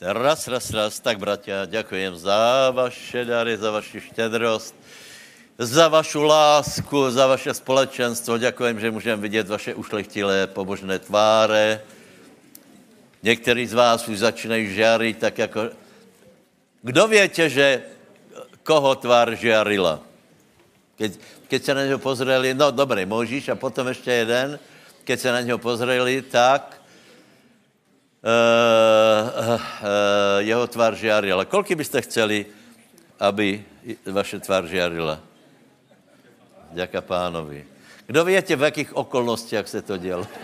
Raz, raz, raz. Tak, bratia, ďakujem za vaše dary, za vaši štědrost, za vašu lásku, za vaše společenstvo. Ďakujem, že můžeme vidět vaše ušlechtilé pobožné tváre. Někteří z vás už začínají žárit, tak jako... Kdo větě, že koho tvár žarila? Keď, keď se na něho pozreli, no dobré, Možíš a potom ještě jeden, keď se na něho pozreli, tak uh, uh, jeho tvár žiarila. Koľky byste chceli, aby vaše tvár žiarila? Ďaká pánovi. Kdo větě, v jakých okolnostiach se to dělo?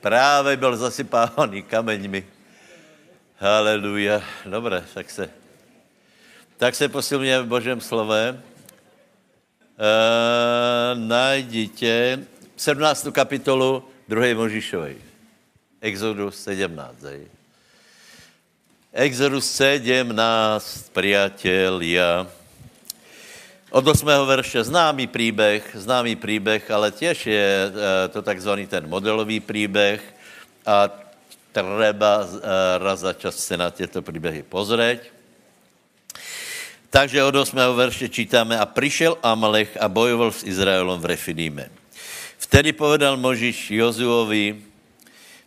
Právě byl zasypávaný kameňmi. Haleluja. Dobré, tak se, tak se posilně v Božím slove. Uh, najdíte 17. kapitolu 2. Možišovej. Exodus 17. Hej. Exodus 17, priatelia. Od 8. verše známý příběh, známý příběh, ale těž je uh, to takzvaný ten modelový příběh a treba uh, raz za čas se na těto příběhy pozrieť. Takže od 8. verše čítáme, a přišel Amalech a bojoval s Izraelem v Refidíme. Vtedy povedal Možíš Jozuovi,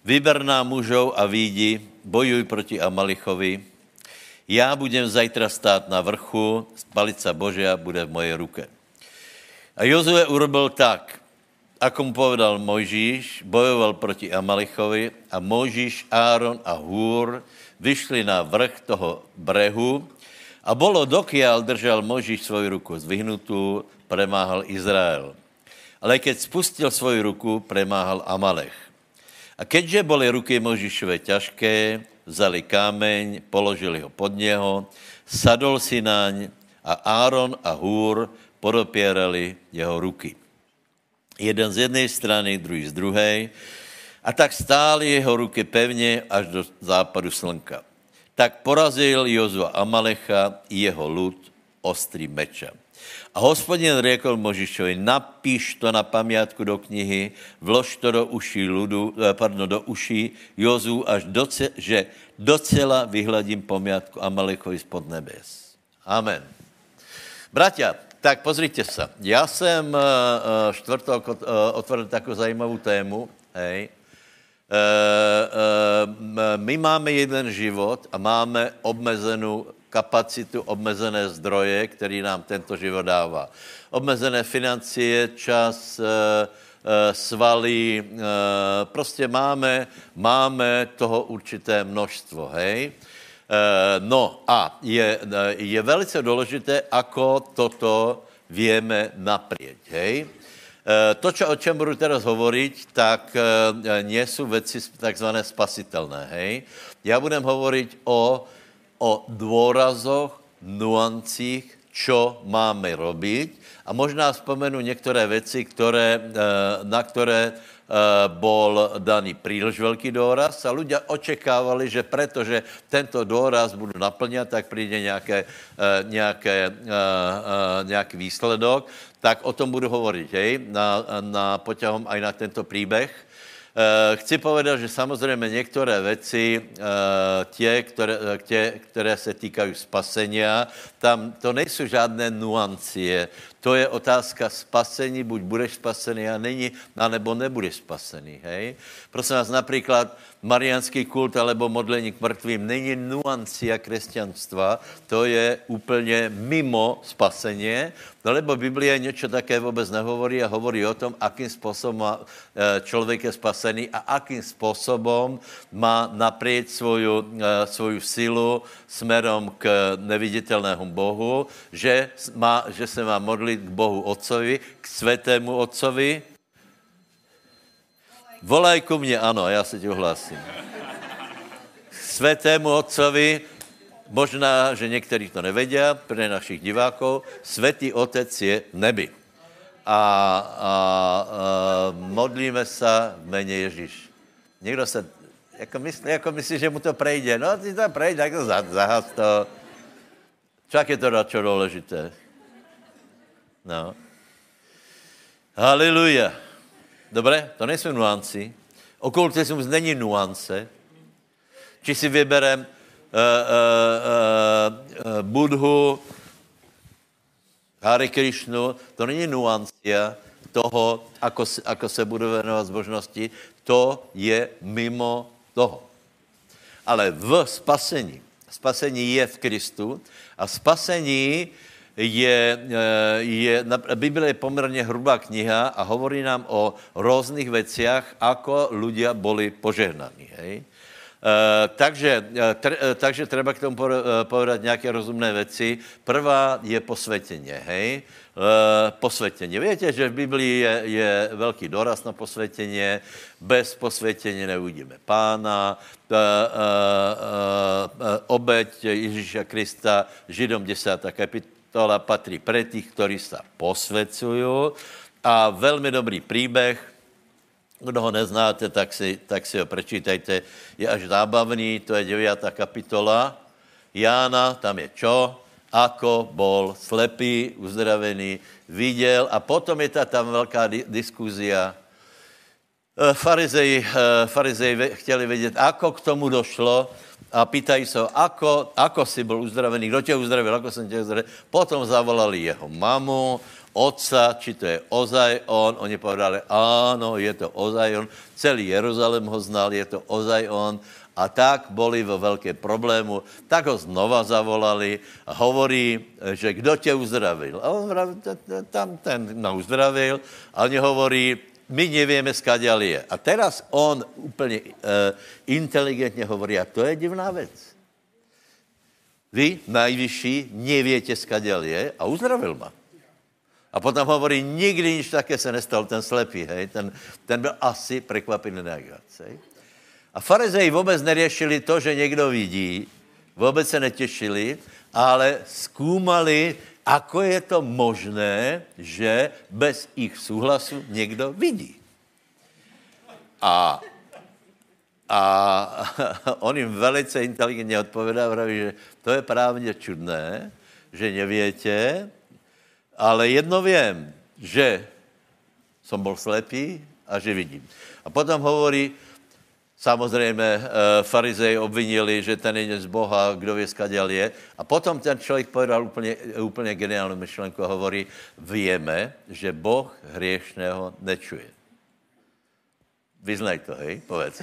vyber nám mužov a výjdi, bojuj proti Amalichovi, já budem zajtra stát na vrchu, palica Božia bude v mojej ruke. A Jozue urobil tak, ako mu povedal Mojžíš, bojoval proti Amalichovi a Mojžíš, Áron a Hůr vyšli na vrch toho brehu a bolo, dokiaľ držal Možíš svoju ruku zvyhnutú, premáhal Izrael. Ale keď spustil svoju ruku, premáhal Amalech. A keďže boli ruky Možíšové ťažké, vzali kámeň, položili ho pod něho, sadol si naň a Áron a Hůr podopierali jeho ruky. Jeden z jedné strany, druhý z druhé. A tak stály jeho ruky pevně až do západu slnka. Tak porazil Jozua Amalecha i jeho lud ostrý mečem. A hospodin řekl Možišovi, napíš to na pamiátku do knihy, vlož to do uší ludu, eh, pardon, do uší Jozu, až doce, že docela vyhladím pamiátku Amalechovi spod nebes. Amen. Bratia, tak pozrite se. Já jsem uh, čtvrtok uh, otvoril takovou zajímavou tému, hej, Eh, eh, my máme jeden život a máme obmezenou kapacitu, obmezené zdroje, který nám tento život dává. Obmezené financie, čas, eh, svaly, prostě máme, máme toho určité množstvo, hej? No a je, je velice důležité, ako toto vieme naprieť, hej? Eh, to, čo, o čem budu teraz hovoriť, tak eh, nie sú veci takzvané spasitelné, hej. Já budem hovoriť o, o dôrazoch, nuancích, čo máme robiť a možná vzpomenu některé věci, které, eh, na které bol daný príliš velký dôraz a ľudia očekávali, že protože tento dôraz budu naplňat, tak přijde nějaké, nějaké, nějaký výsledok tak o tom budu hovorit, hej, na, na poťahom aj na tento příběh. Chci povedat, že samozřejmě některé věci, tě, které, tě, které se týkají spasenia, tam to nejsou žádné nuancie. To je otázka spasení, buď budeš spasený a není, anebo nebudeš spasený. Hej? Prosím vás, například mariánský kult alebo modlení k mrtvým není nuancia křesťanstva, to je úplně mimo spaseně, no lebo Biblia něco také vůbec nehovorí a hovorí o tom, akým způsobem e, člověk je spasený a akým způsobem má naprieť svoju, e, svoju silu smerom k neviditelnému Bohu, že, má, že se má modlit k Bohu Otcovi, k světému Otcovi, Volaj ku mně, ano, já se ti ohlásím. Světému Otcovi, možná, že někteří to nevědí, pro našich diváků, Světý Otec je v nebi. A, a, a modlíme se v jméně Ježíš. Někdo se jako myslí, jako myslí, že mu to prejde. No, ty to prejde, tak to zahas to. Čak je to čo důležité. No. Haleluja. Dobré? To nejsou nuanci. Okultismus není nuance. Či si vyberem uh, uh, uh, uh, Budhu, Hare Krishnu, to není nuancia toho, ako, ako se budu věnovat zbožnosti, to je mimo toho. Ale v spasení, spasení je v Kristu a spasení je, eh, je, Bible je poměrně hrubá kniha a hovorí nám o různých věciach, ako ľudia boli požehnaní. Hej? Uh, takže, uh, tr, uh, takže treba k tomu povedat nějaké rozumné věci. Prvá je posvětění, hej? Posvětění. Víte, že v Biblii je, je velký doraz na posvětění. Bez posvětění neuvidíme pána. Obeď Ježíša Krista, Židom 10. kapitola, patří pre tých, ktorí sa posvěcují. A velmi dobrý příběh, kdo ho neznáte, tak si, tak si ho prečítajte. Je až zábavný, to je 9. kapitola. Jána, tam je čo? Ako bol slepý, uzdravený, viděl a potom je ta tam velká di- diskuzia. Eh, farizeji, eh, chtěli vědět, ako k tomu došlo a pýtají se, ako, ako si byl uzdravený, kdo tě uzdravil, ako jsem tě uzdravil. Potom zavolali jeho mamu, otca, či to je ozaj on. Oni povedali, ano, je to ozaj on. Celý Jeruzalém ho znal, je to ozaj on. A tak boli ve velké problému. Tak ho znova zavolali a hovorí, že kdo tě uzdravil. A on tam ten no, uzdravil a oni hovorí, my nevíme, skáďal je. A teraz on úplně uh, inteligentně hovorí, a to je divná věc. Vy, najvyšší, nevětě, skáďal je a uzdravil ma. A potom hovorí, nikdy nič také se nestalo, ten slepý, hej, ten, ten byl asi překvapený nejak A farizeji vůbec neřešili to, že někdo vidí, vůbec se netěšili, ale zkoumali, ako je to možné, že bez jejich souhlasu někdo vidí. A, a on jim velice inteligentně odpovědá, že to je právě čudné, že nevětě, ale jedno vím, že jsem byl slepý a že vidím. A potom hovorí, samozřejmě eh, farizej obvinili, že ten je z Boha, kdo ví, skaděl je. A potom ten člověk povedal úplně, úplně geniálnu myšlenku a hovorí, víme, že Boh hriešného nečuje. Vyznaj to, hej, povedz.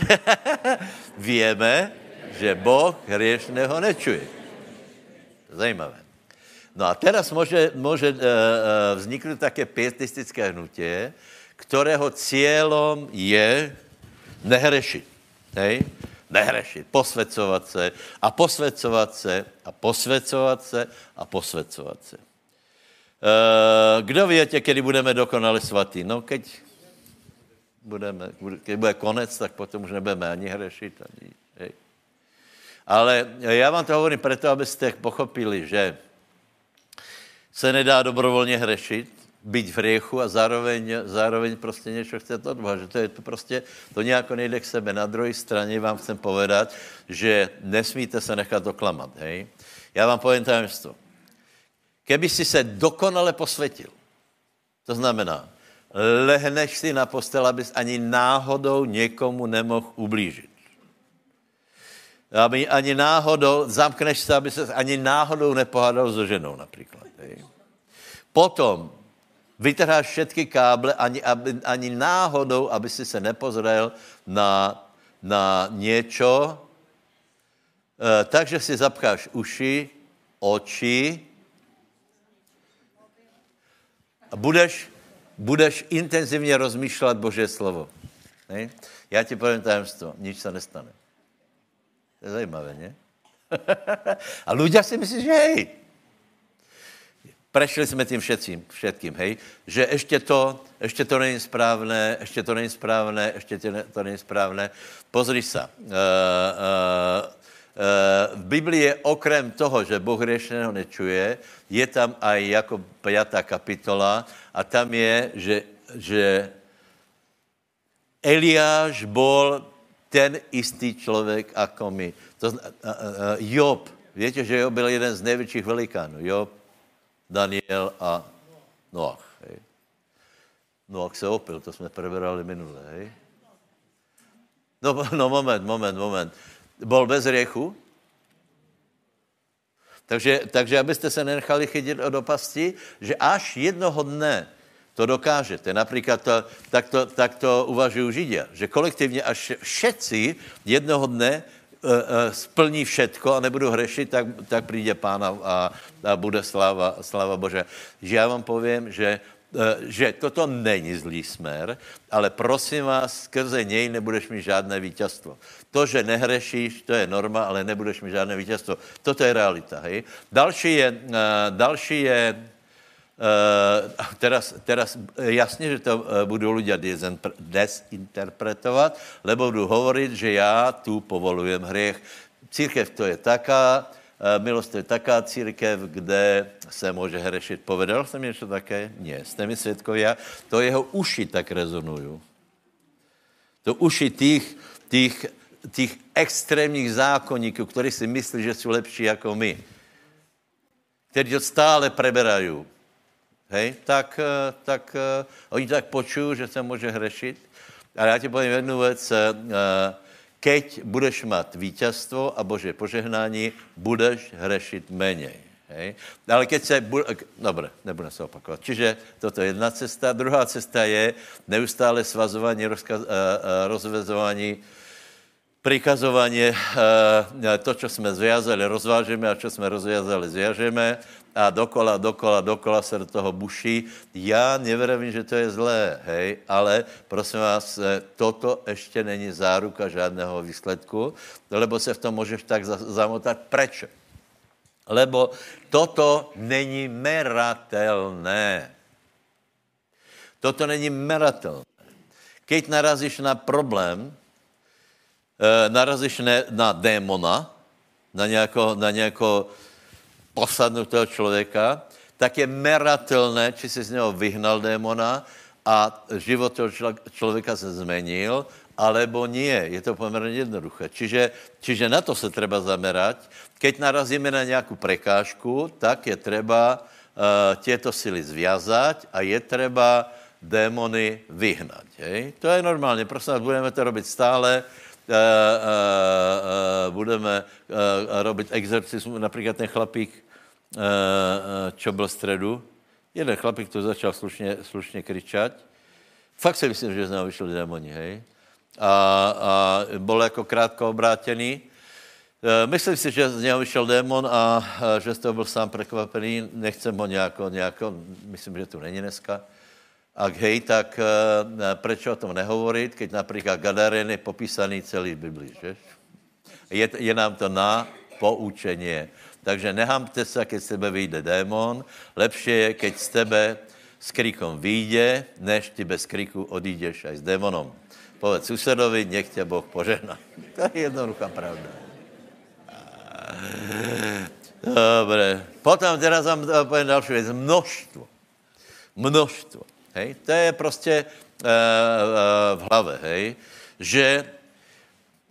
víme, že Boh hriešného nečuje. Zajímavé. No a teraz může, může uh, vzniknout také pietistické hnutí, kterého cílem je nehrešit. Hej? Nehrešit, posvěcovat se a posvěcovat se a posvěcovat se a posvěcovat se. Uh, kdo víte, kdy budeme dokonale svatý? No, keď budeme, keď bude konec, tak potom už nebudeme ani hřešit. Ani, hej. Ale já vám to hovorím proto, abyste pochopili, že se nedá dobrovolně hřešit, být v hriechu a zároveň, zároveň prostě něco chcete odvážet. To je to prostě, to nějak nejde k sebe. Na druhé straně vám chcem povedat, že nesmíte se nechat oklamat, hej. Já vám povím tajemstvo. Keby si se dokonale posvětil, to znamená, lehneš si na postel, abys ani náhodou někomu nemohl ublížit. Aby ani náhodou, zamkneš se, aby se ani náhodou nepohádal so ženou například. Hej. Potom vytrháš všetky káble, ani, aby, ani náhodou, aby si se nepozrel na, na něco, e, takže si zapkáš uši, oči a budeš, budeš intenzivně rozmýšlet Boží slovo. Ne? Já ti povím tajemstvo, nič se nestane. To je zajímavé, ne? a ľudia si myslí, že hej, Prešli jsme tím všetkým, všetkým, hej, že ještě to, ještě to není správné, ještě to není správné, ještě to není správné. Pozri se, uh, uh, v Biblii je okrem toho, že Boh hriešného nečuje, je tam aj jako pětá kapitola a tam je, že, že Eliáš bol ten istý člověk jako my. To, uh, uh, Job, víte, že Job byl jeden z největších velikánů. Job Daniel a Noach. Hej. No, jak se opil, to jsme preberali minule, hej? No, no moment, moment, moment. Bol bez riechu? Takže, takže abyste se nenechali chytit do pasti, že až jednoho dne to dokážete. Například to, tak, to, tak to uvažují Židia, že kolektivně až všetci jednoho dne splní všetko a nebudou hřešit, tak, tak přijde pána a, a bude sláva, sláva Bože. Že já vám povím, že Eh, že toto není zlý smer, ale prosím vás, skrze něj nebudeš mít žádné vítězstvo. To, že nehrešíš, to je norma, ale nebudeš mít žádné vítězstvo. Toto je realita. Hej? Další je, další je teraz, teraz jasně, že to uh, budou lidé desinterpretovat, lebo budu hovorit, že já tu povolujem hřech. Církev to je taká, Eh, milost je taká církev, kde se může hrešit. Povedal jsem něco také? Ne. Jste mi svědkovia? To jeho uši tak rezonují. To uši těch, těch, těch extrémních zákonníků, kteří si myslí, že jsou lepší jako my, kteří to stále preberají, hej, tak, eh, tak uh, oni tak počují, že se může hřešit. Ale já ti povím jednu věc, uh, keď budeš mít vítězstvo a Bože požehnání, budeš hřešit méně. Hej? Ale keď se... Bu- Dobre, nebudeme se opakovat. Čiže toto je jedna cesta. Druhá cesta je neustále svazování, rozkaz- rozvezování, prikazování. To, co jsme zviazali, rozvážeme a co jsme rozviazali, zviažeme a dokola, dokola, dokola se do toho buší. Já nevěřím, že to je zlé, hej, ale prosím vás, eh, toto ještě není záruka žádného výsledku, lebo se v tom můžeš tak zamotat. Proč? Lebo toto není meratelné. Toto není meratelné. Keď narazíš na problém, eh, narazíš na démona, na nějako, na nějako posadnutého člověka, tak je meratelné, či si z něho vyhnal démona a život toho člověka se zmenil, alebo nie. Je to poměrně jednoduché. Čiže, čiže na to se treba zamerať. Keď narazíme na nějakou prekážku, tak je treba uh, těto sily zviazať a je treba démony vyhnat. Hej? To je normálně. Prosím budeme to robit stále. Uh, uh, uh, budeme robit exorcismus. Například ten chlapík, Eh, eh, čo byl středu. Jeden chlapík to začal slušně, slušně kričat. Fakt si myslím, že z něho vyšli démoni, hej. A, a byl jako krátko obrátený. Eh, myslím si, že z něho vyšel démon a, a že z toho byl sám překvapený. Nechcem ho nějako, nějako, myslím, že tu není dneska. A hej, tak proč o tom nehovorit, keď například Gadaren je popísaný celý v Biblii, že? Je, je nám to na poučení. Takže nehamte se, keď z tebe vyjde démon. Lepší je, keď z tebe s krikom vyjde, než ty bez kriku odídeš aj s démonom. Povedz susedovi, nech tě Boh požehná. To je jednoduchá pravda. Dobre. Potom teraz vám povím další věc. Množstvo. Množstvo. Hej? To je prostě uh, uh, v hlave, hej? Že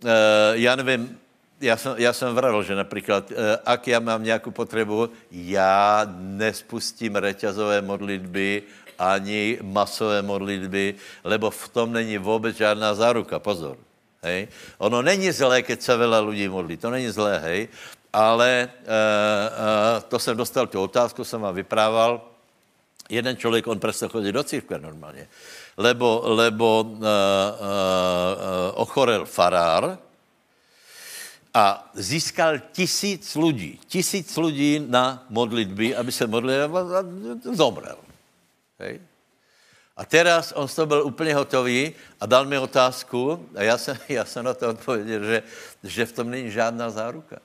uh, já nevím, já jsem, já jsem vravil, že například, ak já mám nějakou potřebu, já nespustím reťazové modlitby ani masové modlitby, lebo v tom není vůbec žádná záruka. Pozor. Hej. Ono není zlé, keď se veľa lidí modlí. To není zlé, hej. Ale uh, uh, to jsem dostal tu otázku, jsem vám vyprával. Jeden člověk, on přestal chodit do církve normálně. Lebo, lebo uh, uh, uh, ochorel farár, a získal tisíc lidí, tisíc lidí na modlitby, aby se modlili a zomrel. Hej. A teraz on z toho byl úplně hotový a dal mi otázku a já jsem, já jsem na to odpověděl, že, že v tom není žádná záruka.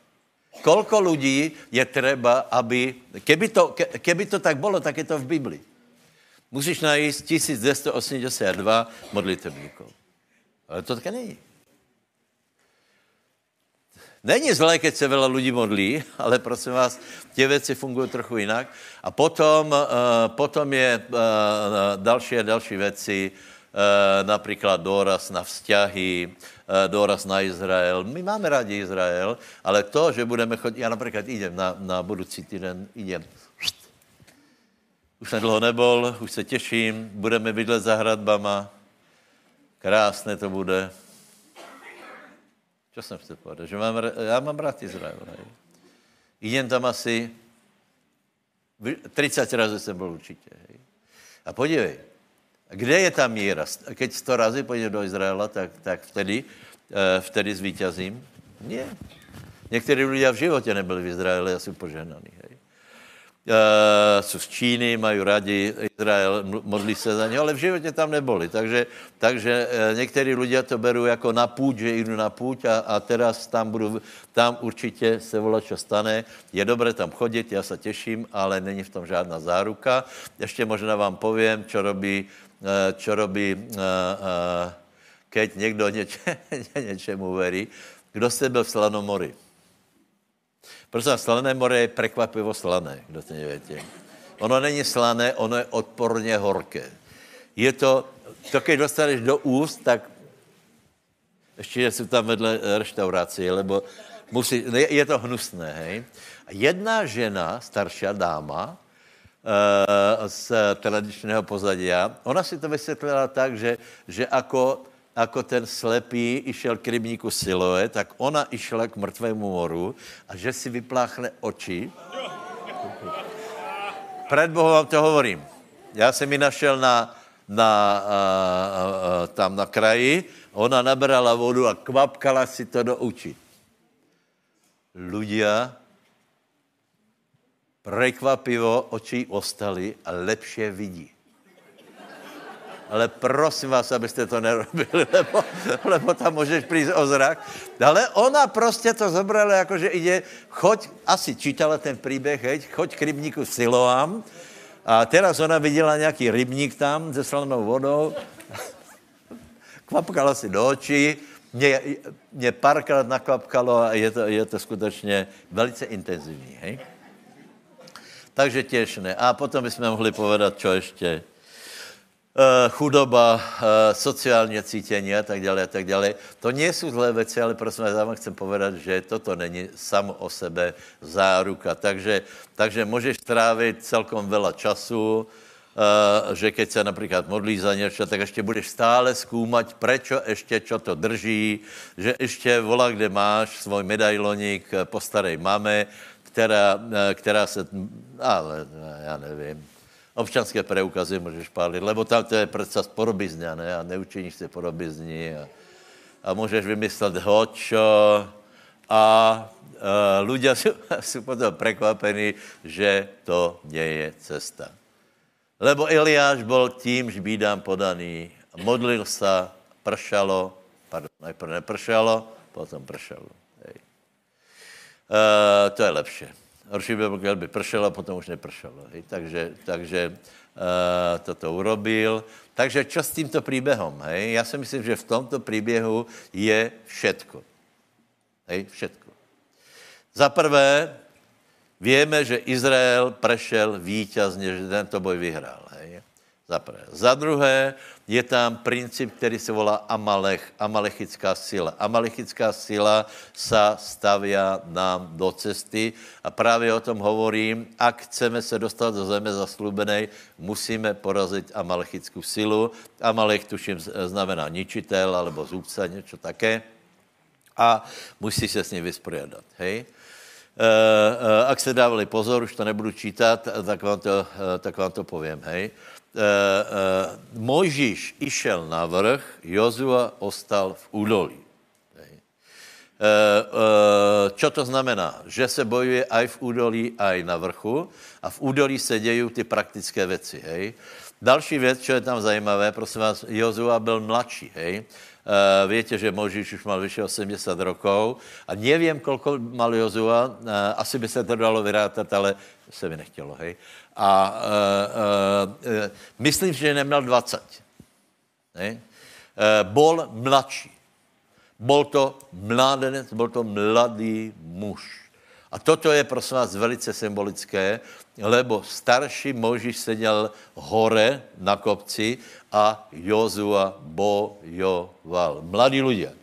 Kolko lidí je třeba, aby, keby to, ke, keby to tak bylo, tak je to v Biblii. Musíš najít 1282 modlitebníků. Ale to také není. Není zlé, keď se veľa lidí modlí, ale prosím vás, tě věci fungují trochu jinak. A potom, uh, potom je uh, další a další věci, uh, například doraz na vzťahy, doraz na Izrael. My máme rádi Izrael, ale to, že budeme chodit, já například idem na, na budoucí týden, idem Už jsem dlouho nebol, už se těším, budeme bydlet za hradbama. Krásné to bude. Co jsem chtěl povedat? Že mám, já mám rád Izrael. Hej. Jdem tam asi 30 razy jsem byl určitě. Hej. A podívej, kde je ta míra? Keď 100 razy půjdeš do Izraela, tak, tak vtedy, uh, vtedy zvítězím? Ne. Někteří lidé v životě nebyli v Izraeli a jsou. Hej. Uh, jsou z Číny, mají rádi Izrael, modlí se za ně, ale v životě tam neboli. Takže, takže uh, někteří lidé to berou jako na půd, že jdu na půd a, a teraz tam, budu, tam určitě se volá, co stane. Je dobré tam chodit, já se těším, ale není v tom žádná záruka. Ještě možná vám povím, co robí, čo robí uh, uh, keď někdo něče, něčemu verí. Kdo jste byl v Slanomori? Prosím slané more je prekvapivo slané, kdo to nevíte. Ono není slané, ono je odporně horké. Je to, to když dostaneš do úst, tak ještě jsou tam vedle restaurace, lebo musí, je, to hnusné, hej. Jedna žena, starší dáma, z tradičného pozadí, ona si to vysvětlila tak, že, že ako jako ten slepý išel k rybníku Siloe, tak ona išla k mrtvému moru a že si vypláchne oči. Před Bohem vám to hovorím. Já jsem ji našel na, na, a, a, a, tam na kraji, ona nabrala vodu a kvapkala si to do očí. Ľudia prekvapivo oči ostali a lepše vidí ale prosím vás, abyste to nerobili, lebo, lebo tam můžeš přijít o zrak. Ale ona prostě to zobrala, jako že ide, choď, asi čítala ten příběh, hej, choď k rybníku Siloám, a teraz ona viděla nějaký rybník tam se slanou vodou, kvapkala si do očí, mě, mě párkrát nakvapkalo a je to, je to skutečně velice intenzivní, hej? Takže těšné. A potom bychom mohli povedat, čo ještě. Eh, chudoba, eh, sociálně cítění a tak dále a tak dále. To nie jsou zlé věci, ale prosím vás, já vám chcem povedat, že toto není samo o sebe záruka. Takže, takže můžeš strávit celkom veľa času, Uh, že keď se například modlí za něco, tak ještě budeš stále zkoumat, proč ještě čo to drží, že ještě vola, kde máš svůj medailoník po staré mame, která, která se, ale já nevím, občanské preukazy můžeš pálit, lebo tam to je přece porobizňa, ne? A neučiníš se porobizni a, a můžeš vymyslet hočo a uh, ľudia jsou, jsou potom překvapení, že to nie je cesta. Lebo Eliáš byl tím žbídám podaný, modlil se, pršalo, pardon, najprv nepršalo, potom pršalo. Uh, to je lepší. Horší by bylo, by pršelo a potom už nepršelo. Hej. Takže, takže uh, toto urobil. Takže čo s tímto příběhem? Já si myslím, že v tomto příběhu je všetko. Hej? Všetko. Za prvé, víme, že Izrael prešel vítězně, že tento boj vyhrál. Hej? Za prvé. Za druhé, je tam princip, který se volá Amalech, amalechická sila. Amalechická sila sa stavia nám do cesty a právě o tom hovorím. Ak chceme se dostat do zeme zaslubenej, musíme porazit amalechickou silu. Amalech, tuším, znamená ničitel alebo zůbce, něco také. A musí se s ním vyspořádat. Hej? Uh, uh, ak se dávali pozor, už to nebudu čítat, tak vám to, uh, tak vám to povím. Hej? uh, uh, Mojžíš išel na vrch, Jozua ostal v údolí. Uh, uh, čo to znamená? Že se bojuje aj v údolí, aj na vrchu a v údolí se dějí ty praktické věci, hej. Další věc, co je tam zajímavé, prosím vás, Jozua byl mladší, hej. Uh, víte, že Možíš už mal vyše 80 rokov a nevím, kolko mal Jozua, uh, asi by se to dalo vyrátat, ale se mi nechtělo, hej. A uh, uh, myslím, že neměl 20. Ne? Uh, bol mladší. Bol to mládenec, byl to mladý muž. A toto je, prosím vás, velice symbolické, lebo starší Možíš seděl hore na kopci a Jozua bojoval. Mladí ľudia.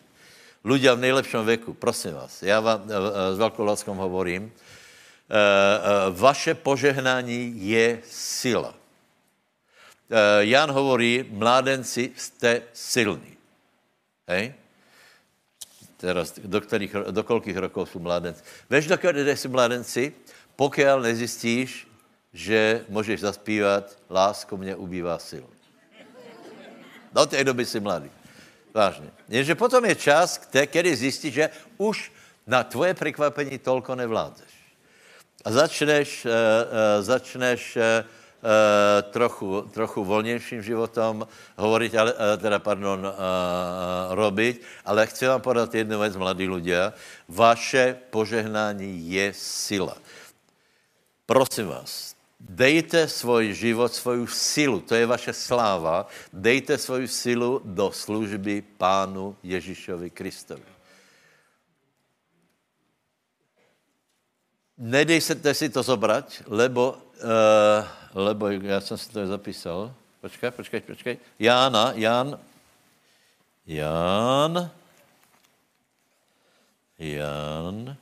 Ľudia v nejlepším věku, prosím vás, já vám s velkou láskou hovorím, vaše požehnání je sila. Jan hovorí, mládenci, jste silní. Hej? Teraz, do, kterých, do kolikých rokov jsou mládenci? Víš, do které jsou mládenci? Pokud nezjistíš, že můžeš zaspívat Lásko mě ubývá sil. Do té doby jsi mladý. Vážně. Jenže potom je čas, kdy zjistíš, že už na tvoje překvapení tolko nevládeš. A začneš, uh, uh, začneš uh, trochu, trochu volnějším životom hovoriť, ale, teda, pardon, robiť, ale chci vám podat jednu věc, mladí ľudia. Vaše požehnání je sila. Prosím vás, dejte svůj život, svoju silu, to je vaše sláva, dejte svoju silu do služby Pánu Ježíšovi Kristovi. Nedejte si to zobrať, lebo, uh, lebo já jsem si to zapísal. Počkej, počkej, počkej. Jána, Ján, Ján, Ján,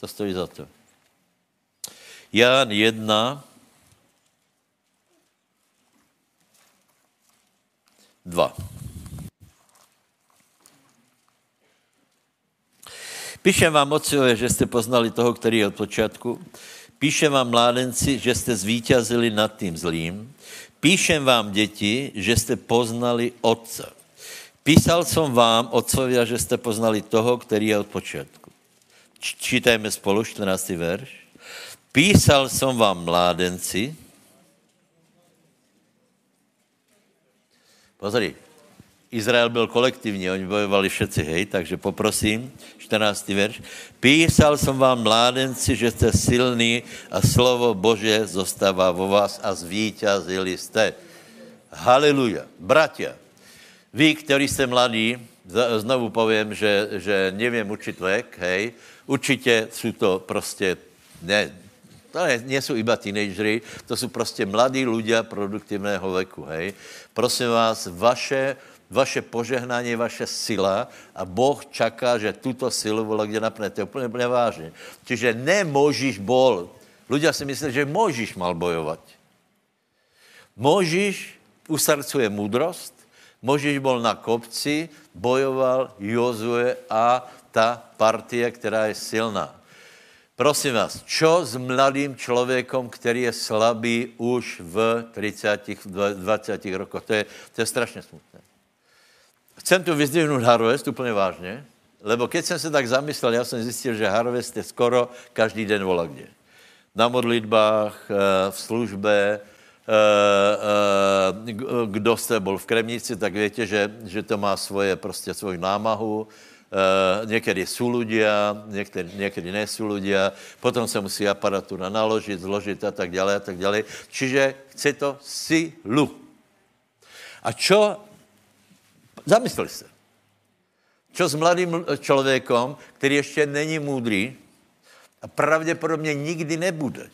to stojí za to. Ján 1, 2. Píšem vám, otcové, že jste poznali toho, který je od počátku. Píšem vám, mládenci, že jste zvítězili nad tím zlým. Píšem vám, děti, že jste poznali Otce. Písal jsem vám, otcovia, že jste poznali toho, který je od počátku. Čítajme spolu 14. verš. Písal jsem vám, mládenci, Pozri, Izrael byl kolektivní, oni bojovali všetci, hej, takže poprosím, 14. verš. Písal jsem vám, mládenci, že jste silní a slovo Bože zostává vo vás a zvítězili jste. Haleluja. Bratia, vy, kteří jste mladí, znovu povím, že, že nevím učit vek, hej, určitě jsou to prostě, ne, to ne, nie jsou iba teenagery, to jsou prostě mladí ľudia produktivného veku, hej. Prosím vás, vaše vaše požehnání, vaše sila a Boh čaká, že tuto silu vole kde napnete. Úplně, úplně vážně. Čiže nemůžeš bol. Ľudia si myslí, že můžeš mal bojovat. Můžeš, u srdcu je moudrost, můžeš bol na kopci, bojoval Jozue a ta partie, která je silná. Prosím vás, čo s mladým člověkem, který je slabý už v 30, 20 rokoch? To je, to je strašně smutné. Chcem tu vyzdvihnout Harvest úplně vážně, lebo keď jsem se tak zamyslel, já jsem zjistil, že Harvest je skoro každý den vola kde. Na modlitbách, eh, v službě, eh, eh, kdo jste byl v Kremnici, tak víte, že, že to má svoje, prostě svoji námahu. Někdy jsou ľudia, někdy, někdy nejsou ľudia, potom se musí aparatura naložit, zložit a tak dále a tak dále. Čiže chce to silu. A čo Zamysli se. Co s mladým člověkem, který ještě není můdrý a pravděpodobně nikdy nebude,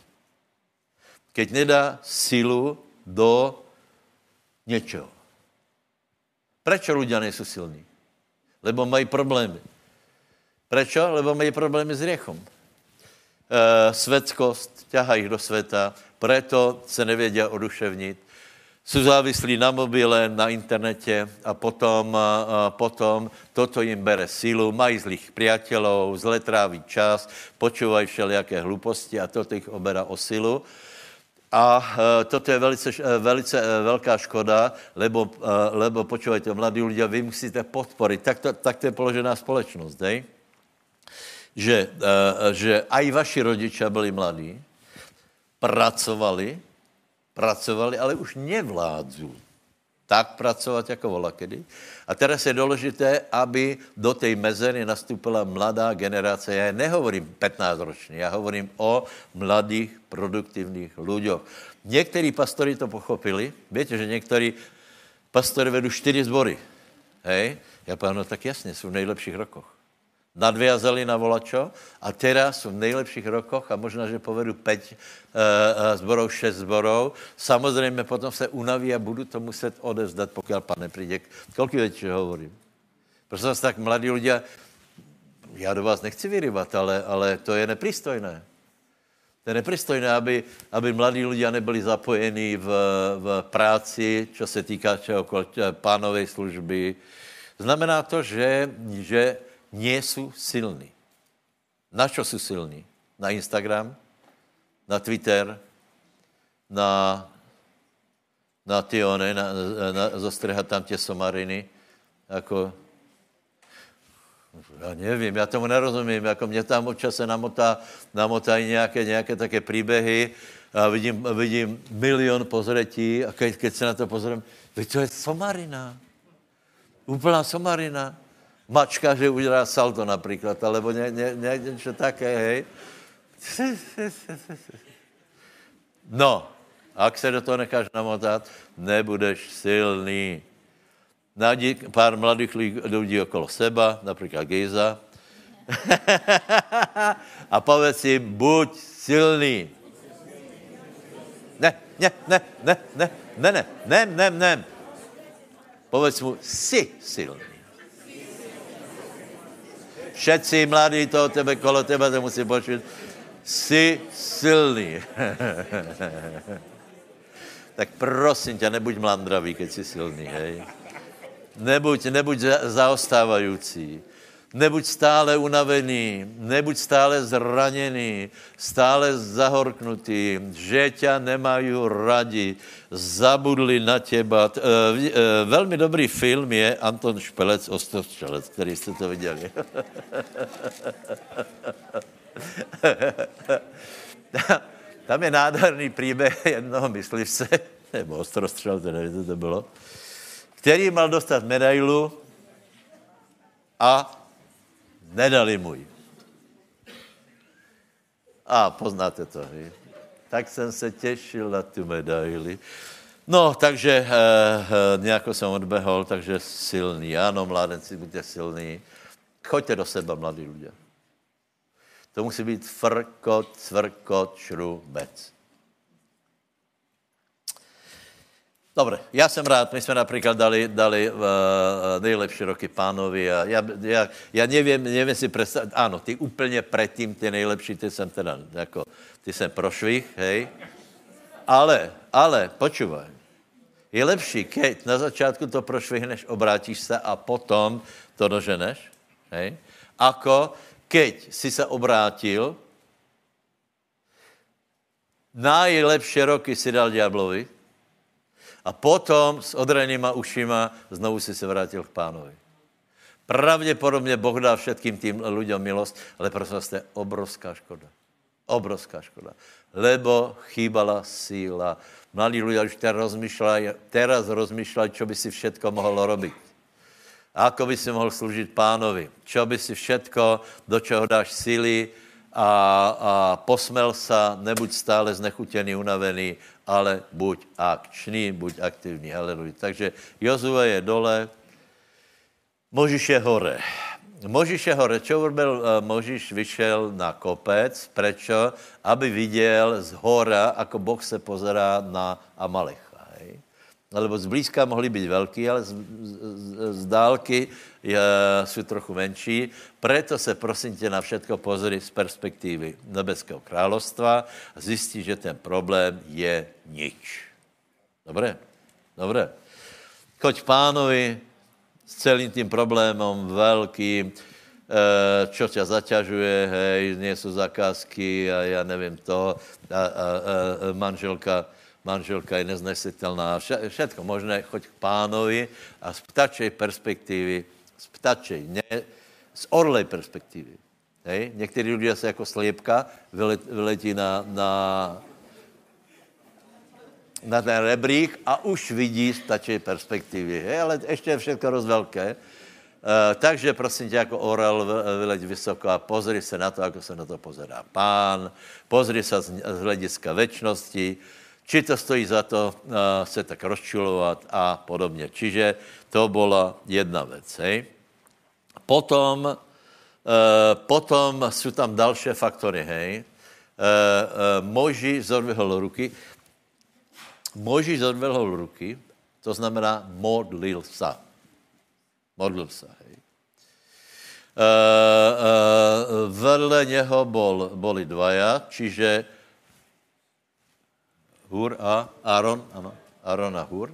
keď nedá sílu do něčeho. Proč lidé nejsou silní? Lebo mají problémy. Proč? Lebo mají problémy s riechom. E, svetskost ťahá do světa, proto se nevědí oduševnit, jsou závislí na mobile, na internete a potom, a potom toto jim bere sílu, mají zlých priateľov, zle tráví čas, počúvají všelijaké hluposti a toto jich oberá o silu. A e, toto je velice, e, velice e, velká škoda, lebo, lebo počúvajte, mladí ľudia, vy musíte podporit. Tak to, tak to je položená společnost, dej? Že, že aj vaši rodičia byli mladí, pracovali, pracovali, ale už nevládzu tak pracovat jako volakedy. A teraz je důležité, aby do té mezery nastupila mladá generace. Já nehovorím 15 roční, já hovorím o mladých, produktivních lidech. Někteří pastory to pochopili. Víte, že někteří pastory vedou čtyři zbory. Hej? Já povím, no tak jasně, jsou v nejlepších rokoch nadviazali na volačo a teraz jsou v nejlepších rokoch a možná, že povedu 5 uh, uh, zborov, 6 zborov. Samozřejmě potom se unaví a budu to muset odezdat, pokud pan nepřijde. Kolik větší hovorím? Prostě vás tak mladí lidé, já do vás nechci vyryvat, ale, ale to je nepristojné. To je nepristojné, aby, aby mladí ľudia nebyli zapojení v, v práci, čo se týká čehokoliv, pánovej služby. Znamená to, že, že nie jsou silní. Na čo jsou silní? Na Instagram? Na Twitter? Na, na ty one, na, na, zostrhat tam tě somariny? Jako, já nevím, já tomu nerozumím, jako mě tam občas se namotá, namotají nějaké, nějaké také příběhy a vidím, vidím milion pozretí a keď, keď se na to pozorím, to je somarina. Úplná somarina. Mačka, že udělá salto například, alebo ně, ně, ně, něco také, hej. No, ak se do toho necháš namotat, nebudeš silný. Najdi pár mladých lidí okolo seba, například Gejza, a povedz jim, buď silný. Ne, ne, ne, ne, ne, ne, ne, ne, ne, ne. Povedz mu, jsi silný. Všetci mladí to tebe, kolo tebe to musí počít. Jsi silný. tak prosím tě, nebuď mlandravý, keď jsi silný, hej. Nebuď, nebuď zaostávající. Nebuď stále unavený, nebuď stále zraněný, stále zahorknutý, že ťa nemají radi, zabudli na těba. E, e, velmi dobrý film je Anton Špelec, Ostrovčelec, který jste to viděli. Tam je nádherný příběh jednoho myslivce, nebo ostrostřelce, nevím, co to bylo, který mal dostat medailu a nedali mu ji. A poznáte to, hej? Tak jsem se těšil na tu medaili. No, takže e, e, nějako jsem odbehol, takže silný. Ano, mládenci, buďte silní. Choďte do seba, mladí lidé. To musí být frkot, cvrkot, šrubec. Dobre, já jsem rád, my jsme například dali, dali uh, nejlepší roky pánovi a já, já, já nevím, nevím si představit, ano, ty úplně předtím, ty nejlepší, ty jsem teda, jako, ty jsem prošvih, hej, ale, ale, počúvaj, je lepší, keď na začátku to prošvihneš, obrátíš se a potom to doženeš, hej, ako keď si se obrátil, najlepší roky si dal diablovi, a potom s odrenýma ušima znovu si se vrátil k pánovi. Pravděpodobně Boh dá všetkým tým lidem milost, ale prosím vás, to je obrovská škoda. Obrovská škoda. Lebo chýbala síla. Mladí lidé už teraz rozmýšľají, teraz rozmýšľají, čo by si všetko mohlo robiť. Ako by si mohl služit pánovi. Čo by si všetko, do čeho dáš síly a, a posmel sa, nebuď stále znechutěný, unavený, ale buď akční, buď aktivní. Haleluja. Takže Jozue je dole, Možíš je hore. Možíš je hore. Čo urobil eh, Možíš? Vyšel na kopec. Prečo? Aby viděl z hora, ako Boh se pozerá na Amalecha. Lebo zblízka mohli být velký, ale z, z, z dálky je, jsou trochu menší. Preto se prosím tě na všetko pozri z perspektivy nebeského královstva a zjistí, že ten problém je nič. Dobré? Dobré. Choď pánovi s celým tím problémem velkým, eh, čo tě zaťažuje, hej, nie jsou zakázky a já nevím to, a, a, a manželka, manželka je neznesitelná, všetko možné, choď k pánovi a z ptačej perspektivy z ptačej, ne z orlej perspektivy. Hej? Někteří lidé se jako sliepka vyletí na, na, na ten rebrík a už vidí z ptačej perspektivy. Hej? Ale ještě je všechno rozvelké. Uh, takže prosím tě, jako orel vyleď vysoko a pozri se na to, jako se na to pozerá pán, pozri se z, z hlediska večnosti, či to stojí za to uh, se tak rozčulovat a podobně. Čiže to byla jedna věc. Hej? Potom, uh, potom jsou tam další faktory. Hej? Uh, Moží zodvihl ruky. Moží zodvihl ruky, to znamená modlil se. Modlil se. Hej? Uh, uh, vedle něho bol, boli dvaja, čiže Hur a Aaron, ano, Aaron a Hur,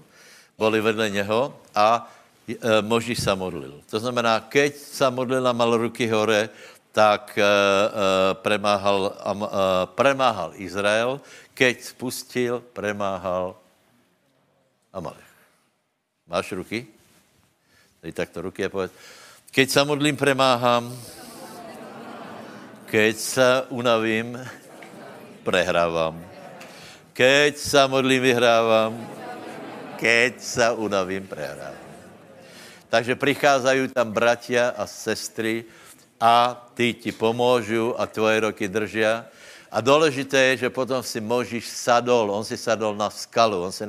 boli vedle něho a e, Možíš se modlil. To znamená, keď se modlil a mal ruky hore, tak e, e, premáhal, e, premáhal Izrael, keď spustil, premáhal Amalek. Máš ruky? Dej takto ruky a povedz. Keď se modlím, premáhám. Keď se unavím, prehrávám. Keď se modlím, vyhrávám. Keď se unavím, prehrávám. Takže přicházají tam bratia a sestry a ty ti pomůžu a tvoje roky držia. A důležité je, že potom si Možíš sadol, on si sadol na skalu, on si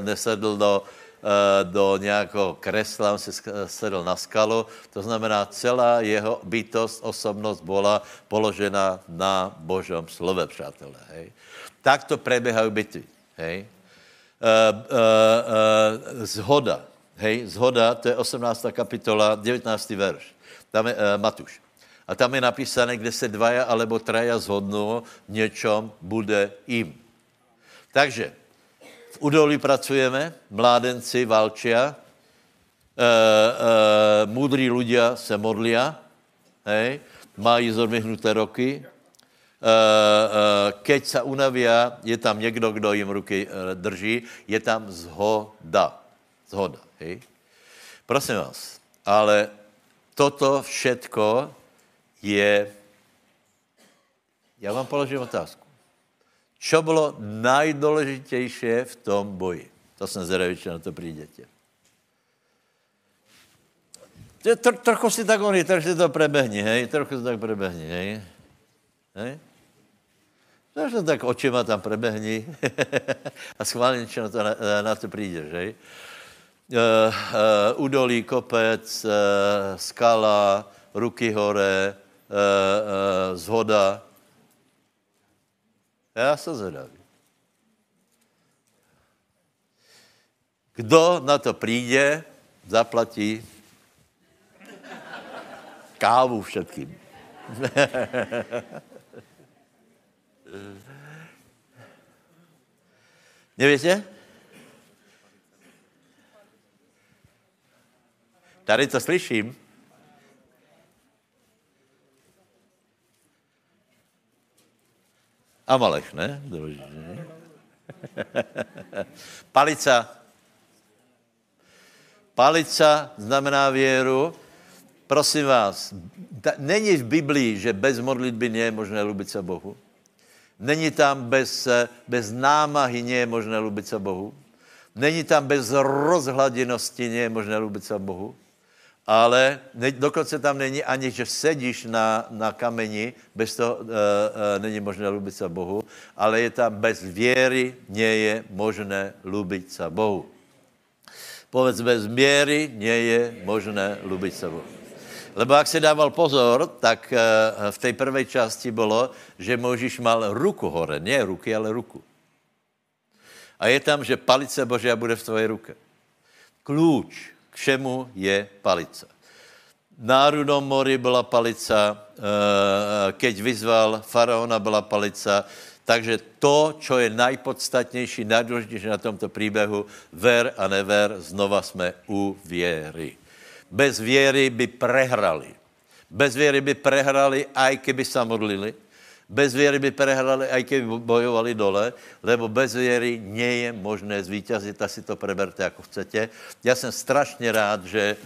nesedl, do, Eh, do nějakého kresla, on se sedl na skalu, to znamená, celá jeho bytost, osobnost byla položena na Božom slove, přátelé. Hej. Takto preběhají bitvy. Hej. Uh, uh, uh, zhoda. Hej, zhoda, to je 18. kapitola, 19. verš. Tam je uh, Matuš. A tam je napísané, kde se dvaja alebo traja zhodnou, něčom bude jim. Takže v údolí pracujeme, mládenci valčia, e, e, moudrý ľudia se modlia, hej, mají zodvihnuté roky, keď se unavia, je tam někdo, kdo jim ruky e, drží, je tam zhoda. Zhoda, hej. Prosím vás, ale toto všetko je... Já vám položím otázku. Čo bylo nejdůležitější v tom boji? To jsem zvědavý, na to přijdete. Tro, trochu si tak oni, trochu si to prebehni, hej, trochu si tak prebehni, hej. Hej? Trochu tak očima tam prebehni a schválně, na to, na, na to přijdeš, hej. Uh, uh, udolí, kopec, uh, skala, ruky hore, uh, uh, zhoda, já jsem zvedavý. Kdo na to přijde, zaplatí kávu všetkým. Nevíte? Tady to slyším. Amalech, ne? Palica. Palica znamená věru. Prosím vás, není v Biblii, že bez modlitby nie je možné lubit se Bohu. Není tam bez, bez námahy nie je možné lubit se Bohu. Není tam bez rozhladěnosti nie je možné lubit se Bohu ale ne, dokonce tam není ani, že sedíš na, na kameni, bez toho e, e, není možné lubit se Bohu, ale je tam bez věry, nie je možné lubit se Bohu. Povedz, bez věry nie je možné lubit se Bohu. Lebo jak si dával pozor, tak e, v té prvé části bylo, že Možíš mal ruku hore, ne ruky, ale ruku. A je tam, že palice Božia bude v tvoje ruce. Klíč k všemu je palica. Na mori byla palica, eh, keď vyzval faraona, byla palica, takže to, co je nejpodstatnější, nejdůležitější na tomto příběhu, ver a never, znova jsme u věry. Bez věry by prehrali. Bez věry by prehrali, aj keby se modlili. Bez věry by prehrali, aj keby bojovali dole, lebo bez věry nie je možné zvítězit a si to preberte, jako chcete. Já jsem strašně rád, že,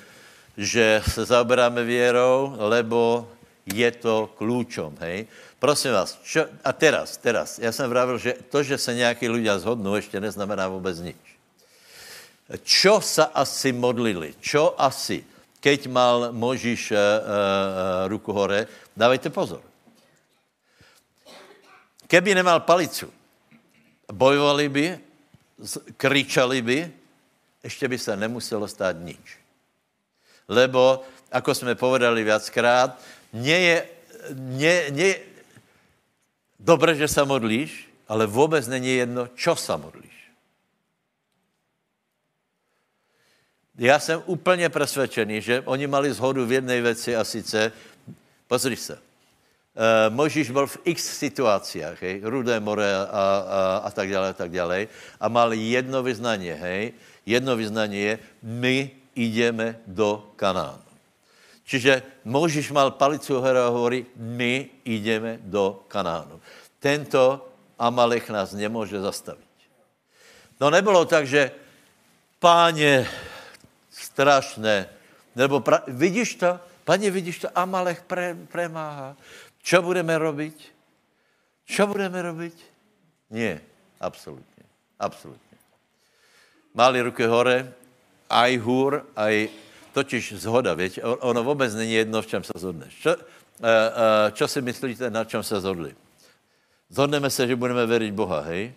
že se zaoberáme věrou, lebo je to klíčom, hej. Prosím vás, čo, a teraz, teraz, já jsem vravil, že to, že se nějaký lidé zhodnou, ještě neznamená vůbec nič. Čo se asi modlili? Čo asi? Keď mal Možíš uh, uh, ruku hore, dávejte pozor. Keby nemal palicu, bojovali by, kričali by, ještě by se nemuselo stát nič. Lebo, ako jsme povedali viackrát, nie je, nie, nie, dobré, že se modlíš, ale vůbec není jedno, čo se modlíš. Já jsem úplně přesvědčený, že oni mali zhodu v jedné věci a sice, pozri se, Uh, Možíš byl v x situacích, hej, Rudé more a, a, a tak dále, a tak dále. A mal jedno vyznání, hej. Jedno vyznání je, my jdeme do Kanánu. Čiže Možíš mal palicu hore a hovorí, my jdeme do Kanánu. Tento Amalek nás nemůže zastavit. No nebylo tak, že páně, strašné, nebo pra, vidíš to? Pane, vidíš to? Amalek pre, premáhá. Čo budeme robiť? Čo budeme robiť? Nie, absolutně. Absolutně. Mali ruky hore, aj hůr, aj totiž zhoda, věď, ono vůbec není jedno, v čem se zhodneš. Čo, uh, uh, čo si myslíte, na čem se zhodli? Zhodneme se, že budeme věřit Boha, hej?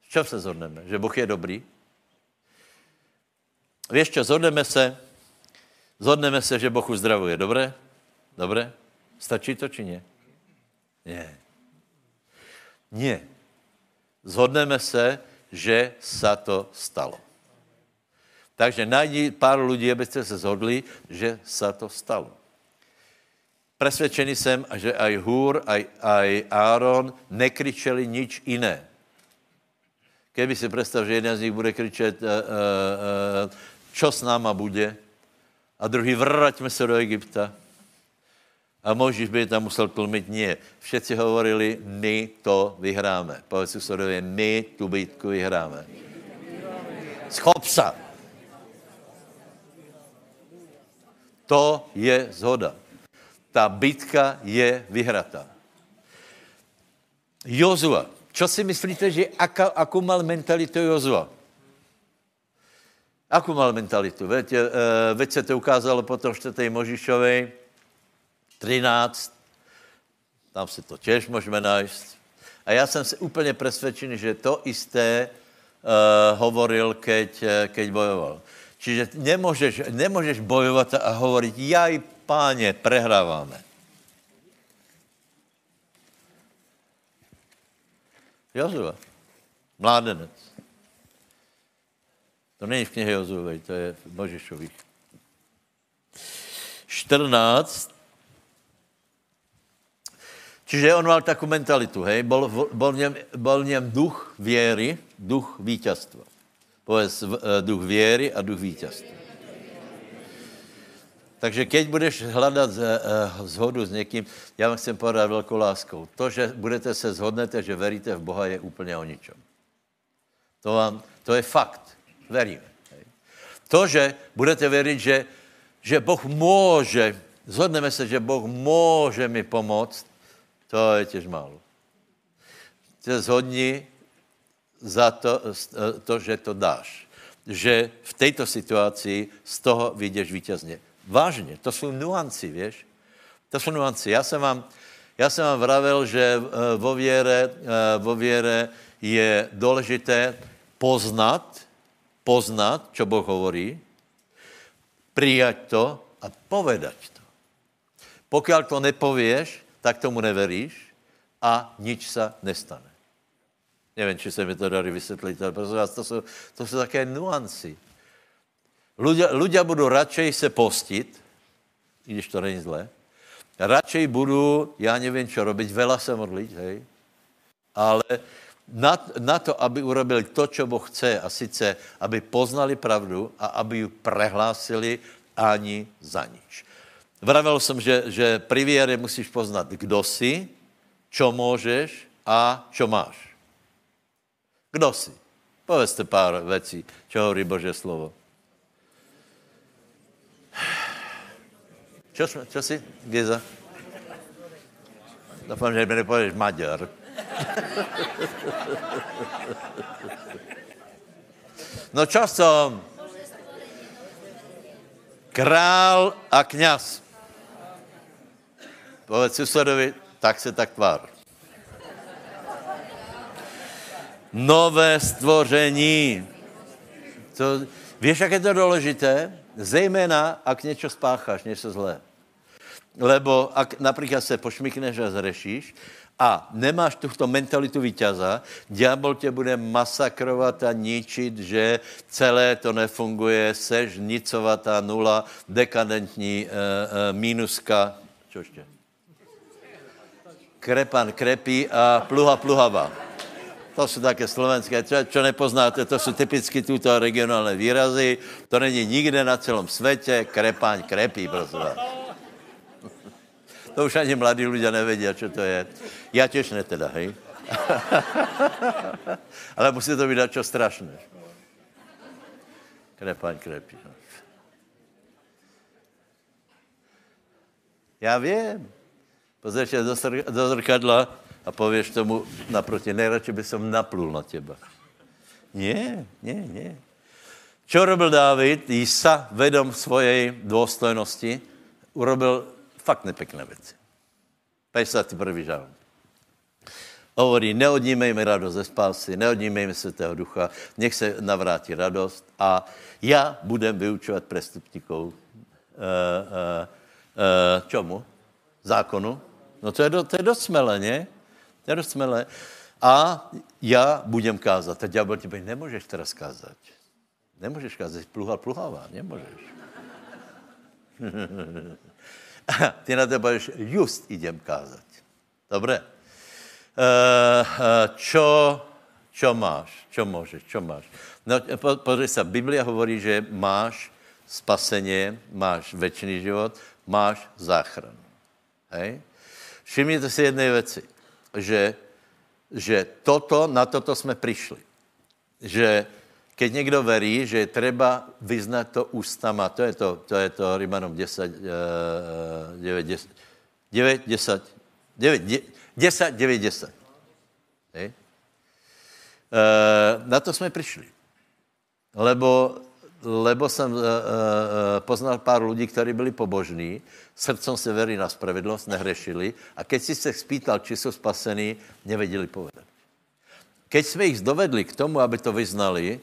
V čem se zhodneme? Že Boh je dobrý? Čo, zhodneme se, Zhodneme se, že Boh uzdravuje. Dobré? Dobré? Stačí to, či ne? Ne. Ne. Zhodneme se, že sa to stalo. Takže najdi pár lidí, abyste se zhodli, že sa to stalo. Presvědčený jsem, že aj Hůr, aj, aj Áron nekričeli nič jiné. Keby si představ, že jeden z nich bude kričet, uh, uh, uh, čo s náma bude, a druhý vraťme se do Egypta. A Možíš by tam musel tlmit, nie. Všetci hovorili, my to vyhráme. Povedz susedově, my tu bitku vyhráme. Schop se. To je zhoda. Ta bitka je vyhratá. Jozua. Čo si myslíte, že aká, akou mal mentalitu Jozua? Akou mal mentalitu? Veď, uh, veď se to ukázalo potom v 4. Možišovej, 13, tam si to těž můžeme najít. A já jsem si úplně přesvědčený, že to isté uh, hovoril, keď, keď bojoval. Čiže nemůžeš, nemůžeš bojovat a hovorit, jaj, páně, prehráváme. Jozua, mládenec. To není v knihe Jozuvej, to je v Možišových. 14. Čiže on mal takovou mentalitu, hej? Bol, bol, něm, bol něm duch věry, duch vítězstva. Povedz eh, duch věry a duch vítězstva. Takže keď budeš hledat zhodu eh, s někým, já vám chcem povedat velkou láskou. To, že budete se zhodnete, že veríte v Boha, je úplně o ničem. To, vám, to je fakt. Veríme. To, že budete věřit, že, že Boh může, zhodneme se, že Boh může mi pomoct, to je těž málo. Se zhodni za to, to, že to dáš. Že v této situaci z toho vyjdeš vítězně. Vážně, to jsou nuanci, věš? To jsou nuanci. Já jsem vám, já jsem vám vravel, že eh, vo věre, eh, vo věre je důležité poznat, poznat, čo Boh hovorí, přijať to a povedať to. Pokud to nepověš, tak tomu neveríš a nič se nestane. Nevím, či se mi to dali vysvětlit, ale prosím vás, to jsou, to jsou také nuancy. Ľudia, ľudia budou radšej se postit, i když to není zlé, radšej budu, já nevím, čo robiť, vela se modlit, hej, ale na, na to, aby urobili to, co Boh chce, a sice, aby poznali pravdu a aby ji prehlásili ani za nič. Vravel jsem, že, že pri věre musíš poznat, kdo jsi, čo můžeš a čo máš. Kdo jsi? Povězte pár věcí, čo hovorí Bože slovo. Čo, čo jsi, Geza? Doufám, že mi nepověš Maďar. No časom. Král a kněz. Povedz susedovi, tak se tak tvár. Nové stvoření. To, víš, jak je to důležité? Zejména, ak něco spácháš, něco zlé. Lebo ak například se pošmikneš a zrešíš a nemáš tuto mentalitu vítěza, ďábel tě bude masakrovat a ničit, že celé to nefunguje, seš nicovatá nula, dekadentní e, e, mínuska, čo ještě? Krepan krepí a pluha pluhava. To jsou také slovenské, čo, čo nepoznáte, to jsou typicky tuto regionální výrazy. To není nikde na celém světě, krepáň krepí, vás. To už ani mladí lidé nevědí, co to je. Já těž ne teda, hej. Ale musí to být čo strašné. Krepaň krepí. No. Já vím. Pozrieš do, do zrkadla a pověš tomu naproti, nejradši by som naplul na těba. Nie, nie, nie. Čo robil Dávid, sa vedom svojej dôstojnosti, urobil fakt nepekné věci. 51. žalm. Hovorí, neodnímejme radost ze spásy, neodnímejme Svatého Ducha, nech se navrátí radost a já budem vyučovat prestupníků. Uh, uh, uh, čomu? Zákonu? No to je, do, to je dost smelé, ne? To je dost smelé. A já budem kázat. A ďábel ti nemůžeš teraz kázat. Nemůžeš kázat, pluha pluhává, nemůžeš. ty na to budeš, just idem kázat. Dobré. Uh, uh, čo, čo máš? Čo můžeš? Čo máš? No, po, podřej se, Biblia hovorí, že máš spaseně, máš večný život, máš záchranu. Hej? Všimněte si jedné věci, že, že toto, na toto jsme přišli. Že keď někdo verí, že je třeba vyznat to ústama, to je to, to, je to Rimanom 10, 9, 10, 9, 10, 9, 10, 9, 10. Hej? na to jsme přišli. Lebo, lebo jsem uh, uh, poznal pár lidí, kteří byli pobožní, srdcom se verí na spravedlnost, nehrešili a keď si se spýtal, či jsou spasení, nevěděli povedat. Keď jsme jich dovedli k tomu, aby to vyznali,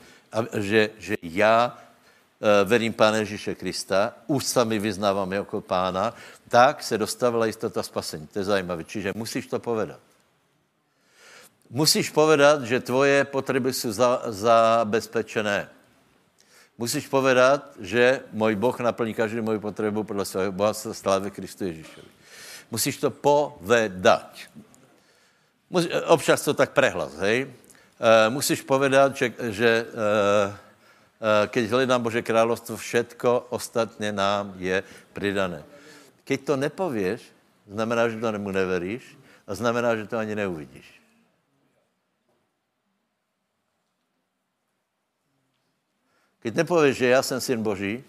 že, že já eh, verím Pána Ježíše Krista, ústami vyznávám jako pána, tak se dostavila jistota spasení. To je zajímavé. Čiže musíš to povedat. Musíš povedat, že tvoje potřeby jsou za, zabezpečené. Musíš povedat, že můj Boh naplní každou moji potřebu podle svého bohatstva slávy Kristu Ježíšovi. Musíš to povedat. Občas to tak prehlas, hej? Uh, musíš povedat, že, že uh, keď hledám Bože královstvo, všetko ostatně nám je přidané. Keď to nepověš, znamená, že to nemu neveríš a znamená, že to ani neuvidíš. Keď nepověš, že já jsem syn Boží,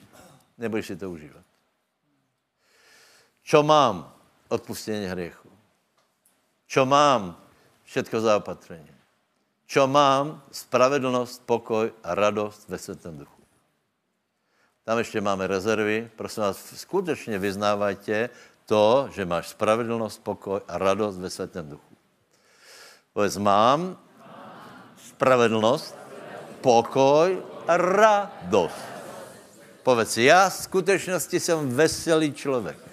nebudeš si to užívat. Čo mám? Odpustění hriechu. Čo mám? Všetko zaopatrení. Čo mám? Spravedlnost, pokoj a radost ve světém duchu. Tam ještě máme rezervy. Prosím vás, skutečně vyznávajte to, že máš spravedlnost, pokoj a radost ve světém duchu. Povedz, mám spravedlnost, pokoj a radost. Povedz, já v skutečnosti jsem veselý člověk.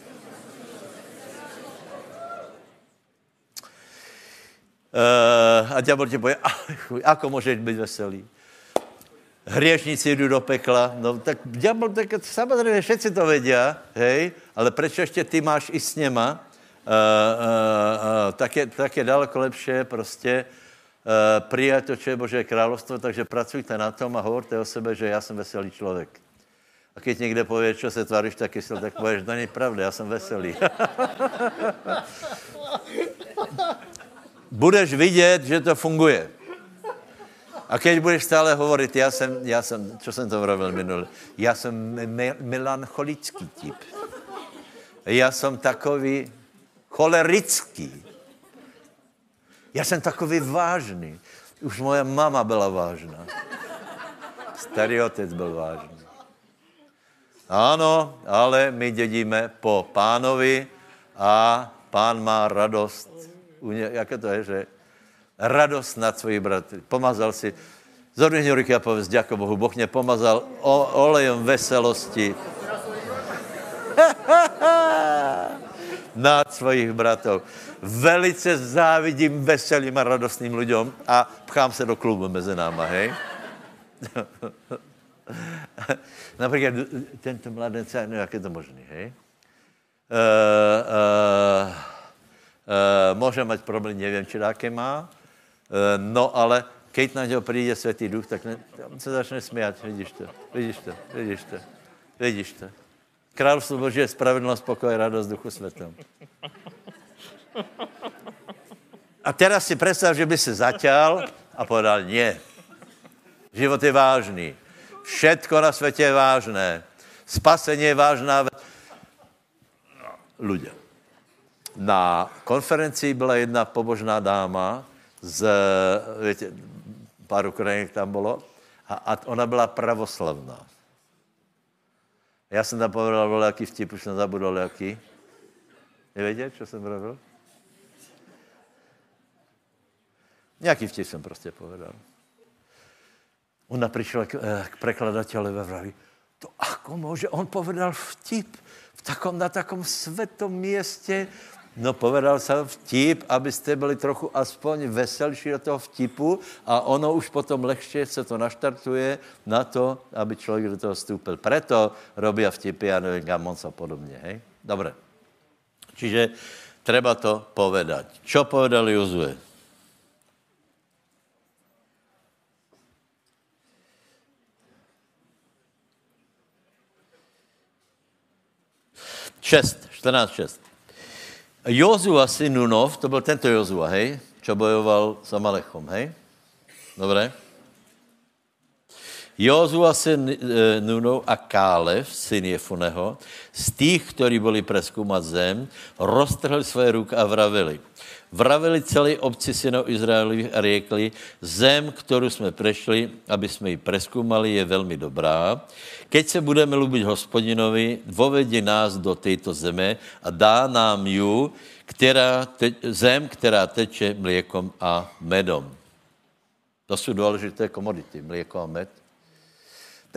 A ďábel ti povie, ako můžeš být veselý? Hriešníci jdu do pekla. No tak ďábel, tak samozřejmě všetci to vedia, hej, ale proč ještě ty máš i s něma? Uh, uh, uh, tak, je, tak je daleko lepší prostě uh, přijat to, čo je Bože královstvo, takže pracujte na tom a hovorte o sebe, že já jsem veselý člověk. A když někde pově, čo se tváříš tak kysel, tak pověš, to není pravda, já jsem veselý. budeš vidět, že to funguje. A keď budeš stále hovorit, já jsem, já jsem, co jsem to vravil minul, já jsem me- melancholický typ. Já jsem takový cholerický. Já jsem takový vážný. Už moje mama byla vážná. Starý otec byl vážný. Ano, ale my dědíme po pánovi a pán má radost jaké to je, že radost nad svojí bratry. Pomazal si, zodvihni ruky a povedz, děkuji Bohu, Boh mě pomazal o, olejem veselosti. nad svojich bratov. Velice závidím veselým a radostným lidem a pchám se do klubu mezi náma, hej? Například tento mladec, no jak je to možný, hej? Uh, uh, může mít problém, nevím, či jaké má, uh, no ale keď na něho přijde Světý duch, tak ne, on se začne smět, vidíš to, vidíš to, vidíš to, vidíš to. Královstvo Boží je spravedlnost, pokoj, radost duchu světem. A teraz si představ, že by se zaťal a povedal, ne. Život je vážný. Všetko na světě je vážné. Spasení je vážná věc. Ľudia. Na konferenci byla jedna pobožná dáma z, viete, pár Ukrajinek tam bylo, a, a ona byla pravoslavná. Já jsem tam povedal jaký vtip, už jsem zabudol jaký. Nevědět, co jsem mluvil? Nějaký vtip jsem prostě povedal. Ona přišla k, eh, k prekladateli a vraví, to ako může, on povedal vtip v takom, na takom svetom městě, No povedal jsem vtip, abyste byli trochu aspoň veselší do toho vtipu a ono už potom lehčе se to naštartuje na to, aby člověk do toho vstoupil. Preto robí vtipy a nevím, moc a podobně. Hej? Dobre. Čiže treba to povedať. Čo povedal Jozue? Šest, 14, 6. Jozua syn Nunov, to byl tento Jozua, hej, čo bojoval s Amalechom, hej? Dobré? Jozua syn e, Nunov a Kálev, syn Jefuneho, z tých, ktorí byli preskúmať zem, roztrhli svoje ruky a vravili. Vravili celý obci synov Izraelových a riekli, zem, kterou jsme prešli, aby jsme ji preskúmali, je velmi dobrá. Keď se budeme lubit hospodinovi, vovedi nás do této zeme a dá nám ju, která te, zem, která teče mlékom a medom. To jsou důležité komodity, mléko a med.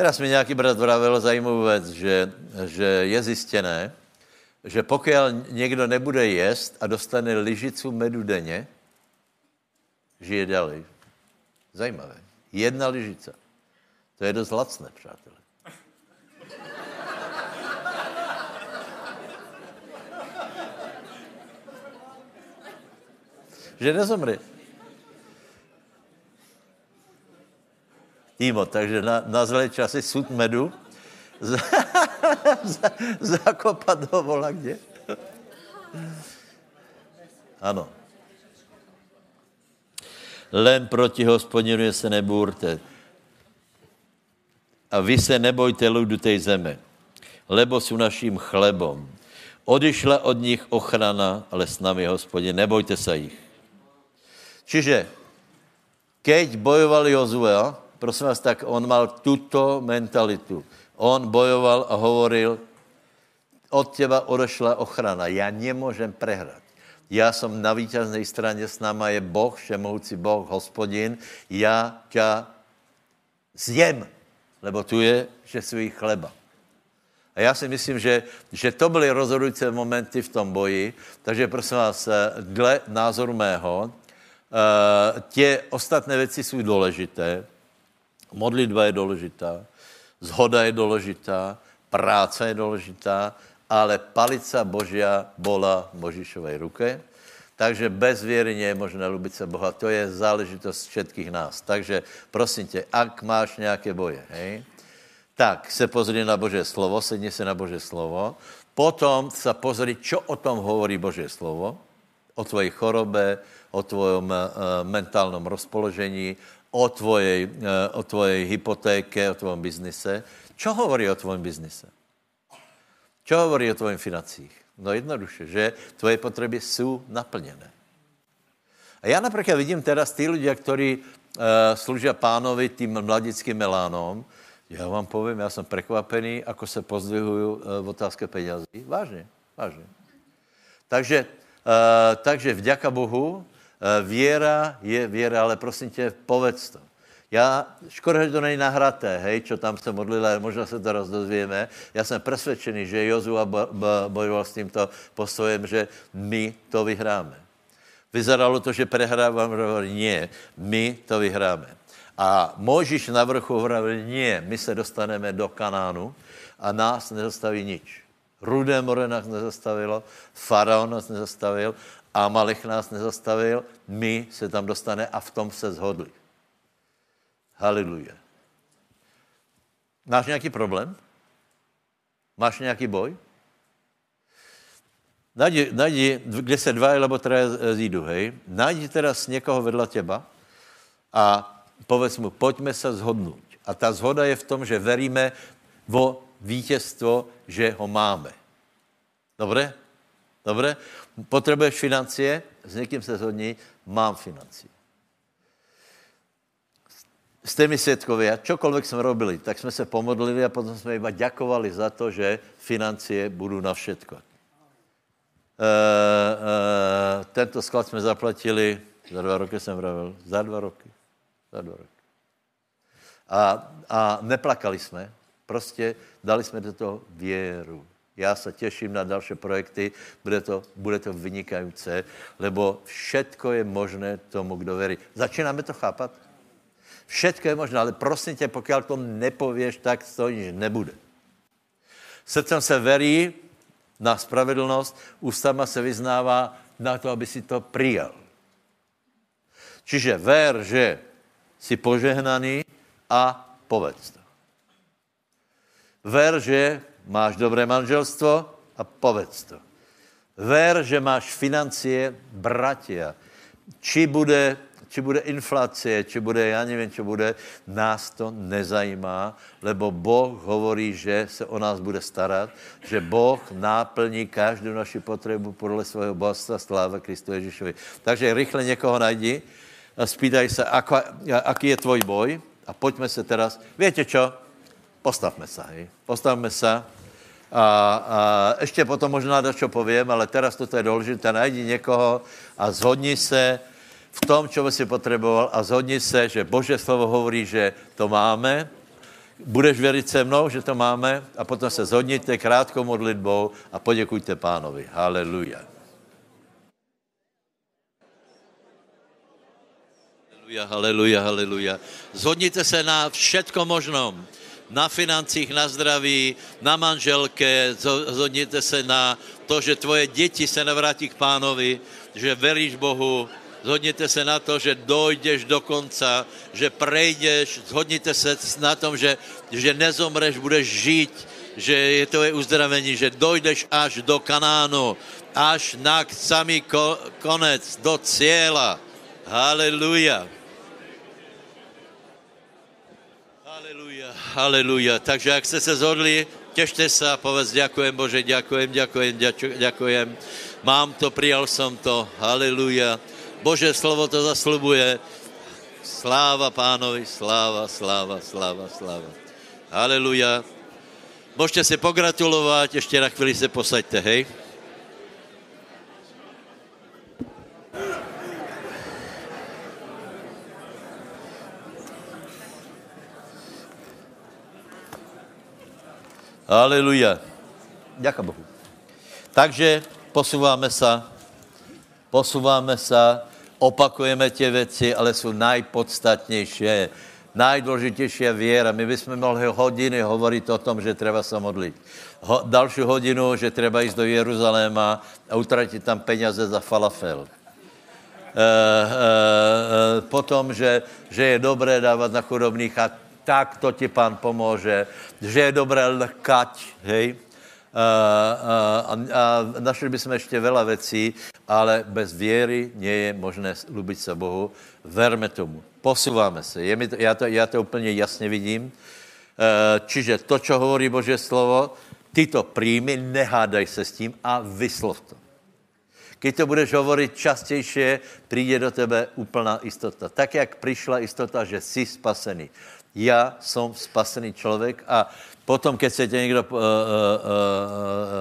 Teraz mi nějaký brat vravil zajímavou věc, že, že je zjištěné, že pokud někdo nebude jíst a dostane lyžicu medu denně, žije dále. Zajímavé. Jedna lyžice. To je dost lacné, přátelé. že nezomře. Týmo, takže na, na zlé časy sud medu zakopat do vola kde? Ano. Len proti hospodinu se nebůrte. A vy se nebojte lidu té zeme, lebo jsou naším chlebom. Odišla od nich ochrana, ale s nami hospodin, nebojte se jich. Čiže, keď bojoval Jozue, prosím vás, tak on mal tuto mentalitu On bojoval a hovoril, od těba odešla ochrana. Já nemůžem prehrať. Já jsem na vítězné straně, s náma je Boh, všemohoucí Boh, hospodin. Já tě zjem, lebo tu je, že svůj chleba. A já si myslím, že, že to byly rozhodující momenty v tom boji, takže prosím vás, dle názoru mého, uh, tě ostatné věci jsou důležité, modlitba je důležitá, Zhoda je důležitá, práce je důležitá, ale palica Božia bola v Možišovej ruke. Takže bez věry nie je možné lubit se Boha. To je záležitost všetkých nás. Takže prosím tě, ak máš nějaké boje, hej, tak se pozri na Boží slovo, sedni se na Boží slovo, potom se pozri, čo o tom hovorí Boží slovo, o tvojej chorobe, o tvojom uh, mentálnom rozpoložení, o tvojej, eh, o tvojej hypotéke, o tvojom biznise. Čo hovorí o tvojom biznise? Čo hovorí o tvojim financích? No jednoduše, že tvoje potřeby jsou naplněné. A já například vidím teraz ty lidi, kteří uh, služia pánovi tým mladickým melánom, já vám povím, já jsem překvapený, ako se pozdvihují uh, v penězí. Vážně, vážně. Takže, uh, takže vďaka Bohu, Eh, věra je věra, ale prosím tě, povedz to. Já, škoda, že to není nahraté, hej, čo tam se modlili, možná se to rozdozvíme. Já jsem přesvědčený, že Jozua bojoval s tímto postojem, že my to vyhráme. Vyzeralo to, že prehrávám, ne, my to vyhráme. A Možíš na vrchu hovoril, ne, my se dostaneme do Kanánu a nás nezastaví nič. Rudé more nás nezastavilo, faraon nás nezastavil, Amalek nás nezastavil, my se tam dostane a v tom se zhodli. Haleluja. Máš nějaký problém? Máš nějaký boj? Najdi, najdi, kde se dva nebo troje zídu, hej? Najdi teraz někoho vedle těba a povedz mu, pojďme se zhodnout. A ta zhoda je v tom, že veríme vo vítězstvo, že ho máme. Dobře? Dobře? Potřebuješ financie? S někým se zhodní, mám financie. Jste mi svědkově, čokoliv jsme robili, tak jsme se pomodlili a potom jsme iba ďakovali za to, že financie budou na všetko. E, e, tento sklad jsme zaplatili, za dva roky jsem vravil, za dva roky. Za dva roky. A, a neplakali jsme, prostě dali jsme do toho věru. Já se těším na další projekty, bude to, bude to vynikající, lebo všetko je možné tomu, kdo věří. Začínáme to chápat? Všetko je možné, ale prosím tě, pokud to nepověš, tak to nič nebude. Srdcem se verí na spravedlnost, ústama se vyznává na to, aby si to přijal. Čiže ver, že jsi požehnaný a povedz to. Ver, že máš dobré manželstvo a povedz to. Ver, že máš financie, bratia. Či bude, či bude inflace, či bude, já nevím, čo bude, nás to nezajímá, lebo Boh hovorí, že se o nás bude starat, že Boh náplní každou naši potřebu podle svého bohatstva sláva Kristu Ježíšovi. Takže rychle někoho najdi a spýtaj se, aký je tvoj boj a pojďme se teraz, víte čo, postavme se, hej? postavme se a, a ještě potom možná čo povím, ale teraz toto je důležité. Najdi někoho a zhodni se v tom, čo si potřeboval a zhodni se, že Bože slovo hovorí, že to máme, budeš věřit se mnou, že to máme a potom se zhodnite krátkou modlitbou a poděkujte pánovi. Haleluja. Haleluja, haleluja, haleluja. Zhodnite se na všetko možnom na financích, na zdraví, na manželke, zhodněte se na to, že tvoje děti se navrátí k pánovi, že veríš Bohu, zhodněte se na to, že dojdeš do konca, že prejdeš, zhodněte se na tom, že, že nezomreš, budeš žít, že je to je uzdravení, že dojdeš až do Kanánu, až na samý konec, do cíla. Haleluja. Haleluja. Takže jak jste se zhodli, těšte se a povedz, děkujem Bože, děkujem, děkujem, děkujem. Mám to, přijal jsem to. Haleluja. Bože, slovo to zaslubuje. Sláva pánovi, sláva, sláva, sláva, sláva. Haleluja. Můžete si pogratulovat, ještě na chvíli se posaďte, hej. Aleluja. Děkuji Bohu. Takže posouváme se, posouváme se, opakujeme tě věci, ale jsou najpodstatnější. Najdůležitější je věra. My bychom mohli hodiny hovorit o tom, že třeba se modlit. Ho, další hodinu, že třeba jít do Jeruzaléma a utratit tam peněze za falafel. E, e, e, potom, že, že je dobré dávat na chudobných a tak to ti pán pomůže, že je dobré lkať, hej. A, a, a našli bychom ještě veľa věcí, ale bez věry nie je možné lubit se Bohu. Verme tomu. Posouváme se. Je mi to, já, to, já to úplně jasně vidím. E, čiže to, co hovorí Bože slovo, ty to přijmi, nehádaj se s tím a vyslov to. Když to budeš hovorit častější, přijde do tebe úplná jistota. Tak, jak přišla jistota, že jsi spasený já jsem spasený člověk a potom, keď se tě někdo uh, uh, uh,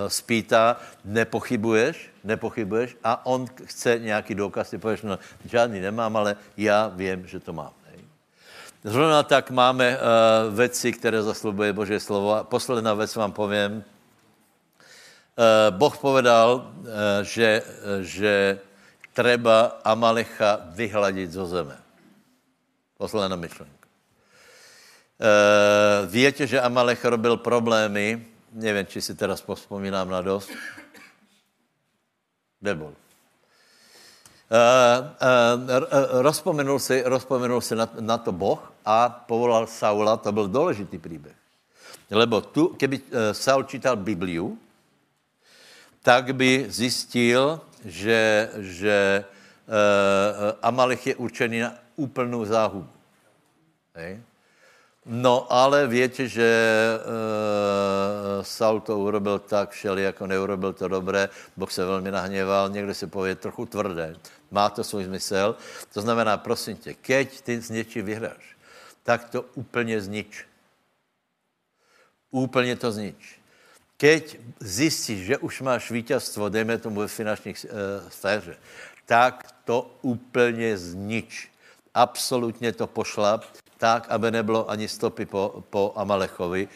spýtá, nepochybuješ, nepochybuješ a on chce nějaký důkaz, ty pověš, no žádný nemám, ale já vím, že to mám. Zrovna tak máme uh, věci, které zaslubuje Boží slovo. A posledná věc vám povím. Uh, boh povedal, uh, že, že treba Amalecha vyhladit zo zeme. Posledná myšlenka. Uh, víte, že Amalech robil problémy, nevím, či si teraz vzpomínám na dost. Kde bol? Uh, uh, rozpomenul si, rozpomenul si na, na to Boh a povolal Saula, to byl důležitý příběh. Lebo tu, keby Saul čítal Bibliu, tak by zjistil, že, že uh, Amalek je určený na úplnou záhubu. Hej? No, ale víte, že uh, Saul to urobil tak všeli, jako neurobil to dobré. Boh se velmi nahněval, někdo si pově trochu tvrdé. Má to svůj smysl. To znamená, prosím tě, keď ty s něčím vyhráš, tak to úplně znič. Úplně to znič. Keď zjistíš, že už máš vítězstvo, dejme tomu ve finančních uh, sféře, tak to úplně znič. Absolutně to pošlap tak, aby nebylo ani stopy po, po Amalechovi,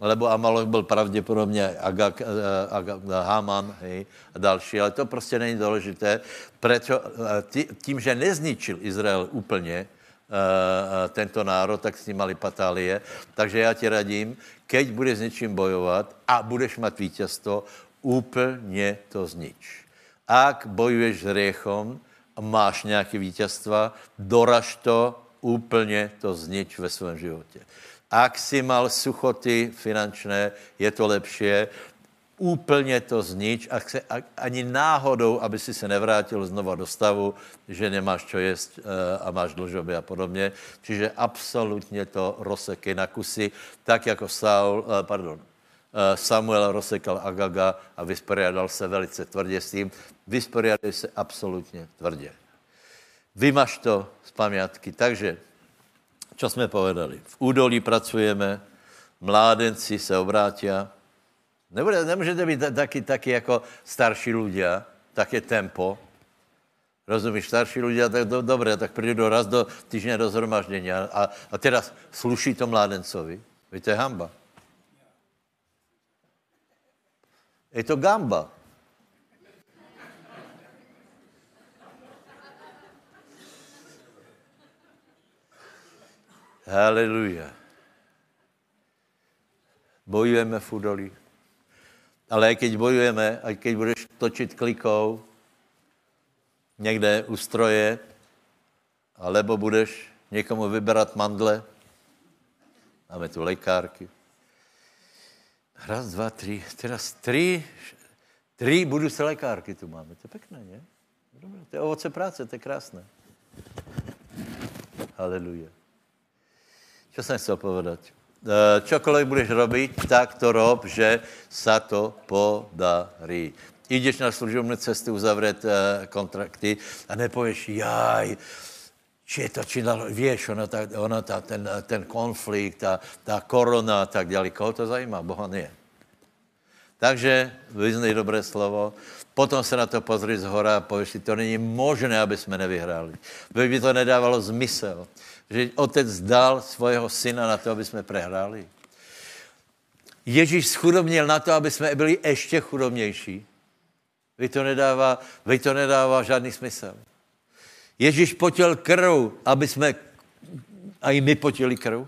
lebo Amalek byl pravděpodobně Agag, eh, Agag, Haman hej, a další, ale to prostě není důležité. Prečo, eh, tím, že nezničil Izrael úplně, eh, tento národ, tak s ním mali patálie. Takže já ti radím, keď budeš s něčím bojovat a budeš mít vítězstvo, úplně to znič. Ak bojuješ s riechom máš nějaké vítězstva, doraž to úplně to znič ve svém životě. Ak si mal suchoty finančné, je to lepší, úplně to znič a se, ani náhodou, aby si se nevrátil znova do stavu, že nemáš čo jíst eh, a máš dlžoby a podobně. Čiže absolutně to rozseky na kusy, tak jako Saul, eh, pardon, eh, Samuel rozsekal Agaga a vysporiadal se velice tvrdě s tím. Vysporiadal se absolutně tvrdě. Vymaž to z pamiatky. Takže, co jsme povedali? V údolí pracujeme, mládenci se obrátí. Nebude, nemůžete být taky, taky jako starší ľudia, také tempo. Rozumíš, starší ľudia, tak do, dobré, tak přijdu raz do týždně do zhromaždění a, a teraz sluší to mládencovi. Víte, hamba. Je to gamba. Haleluja. Bojujeme v údolí. Ale keď bojujeme, a keď budeš točit klikou někde u stroje, alebo budeš někomu vyberat mandle, máme tu lékárky. Raz, dva, tři, teraz tři, tři budu se lékárky tu máme. To je pěkné, ne? Dobré, to je ovoce práce, to je krásné. Haleluja. Co jsem chcel povedat? Eh, čokoliv budeš robit, tak to rob, že sa to podarí. Jdeš na služební cestu uzavřet eh, kontrakty a nepověš, jaj, či je to, či dalo, víš, ona, ta, ona ta, ten, ten konflikt, ta, ta korona a tak dále. Koho to zajímá? Boha nie. Takže vyznej dobré slovo, potom se na to pozri z hora a pověš si, to není možné, aby jsme nevyhráli. By to nedávalo zmysel že otec dal svého syna na to, aby jsme prehráli. Ježíš schudobnil na to, aby jsme byli ještě chudobnější. Vy to nedává, vy to nedává žádný smysl. Ježíš potěl krv, aby jsme a i my potili krv.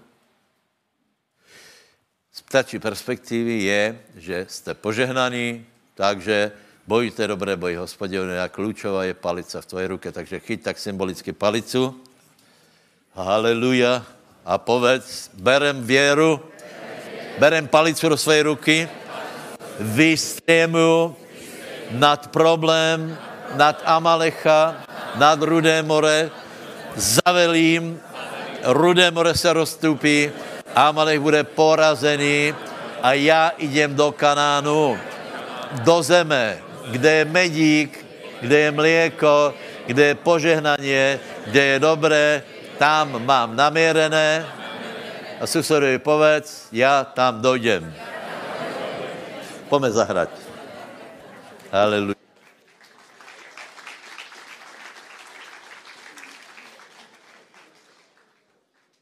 Z ptačí perspektivy je, že jste požehnaní, takže bojujte dobré boji hospodinu a klíčová je palica v tvoje ruce, takže chyť tak symbolicky palicu Haleluja. A povedz, berem věru, berem palicu do své ruky, vystrémuju nad problém, nad Amalecha, nad Rudé more, zavelím, Rudé more se rozstupí, Amalech bude porazený a já idem do Kanánu, do zeme, kde je medík, kde je mléko, kde je požehnaně, kde je dobré, tam mám naměrené a susedovi povedz, já tam dojdem. Pome zahrať. Haleluja.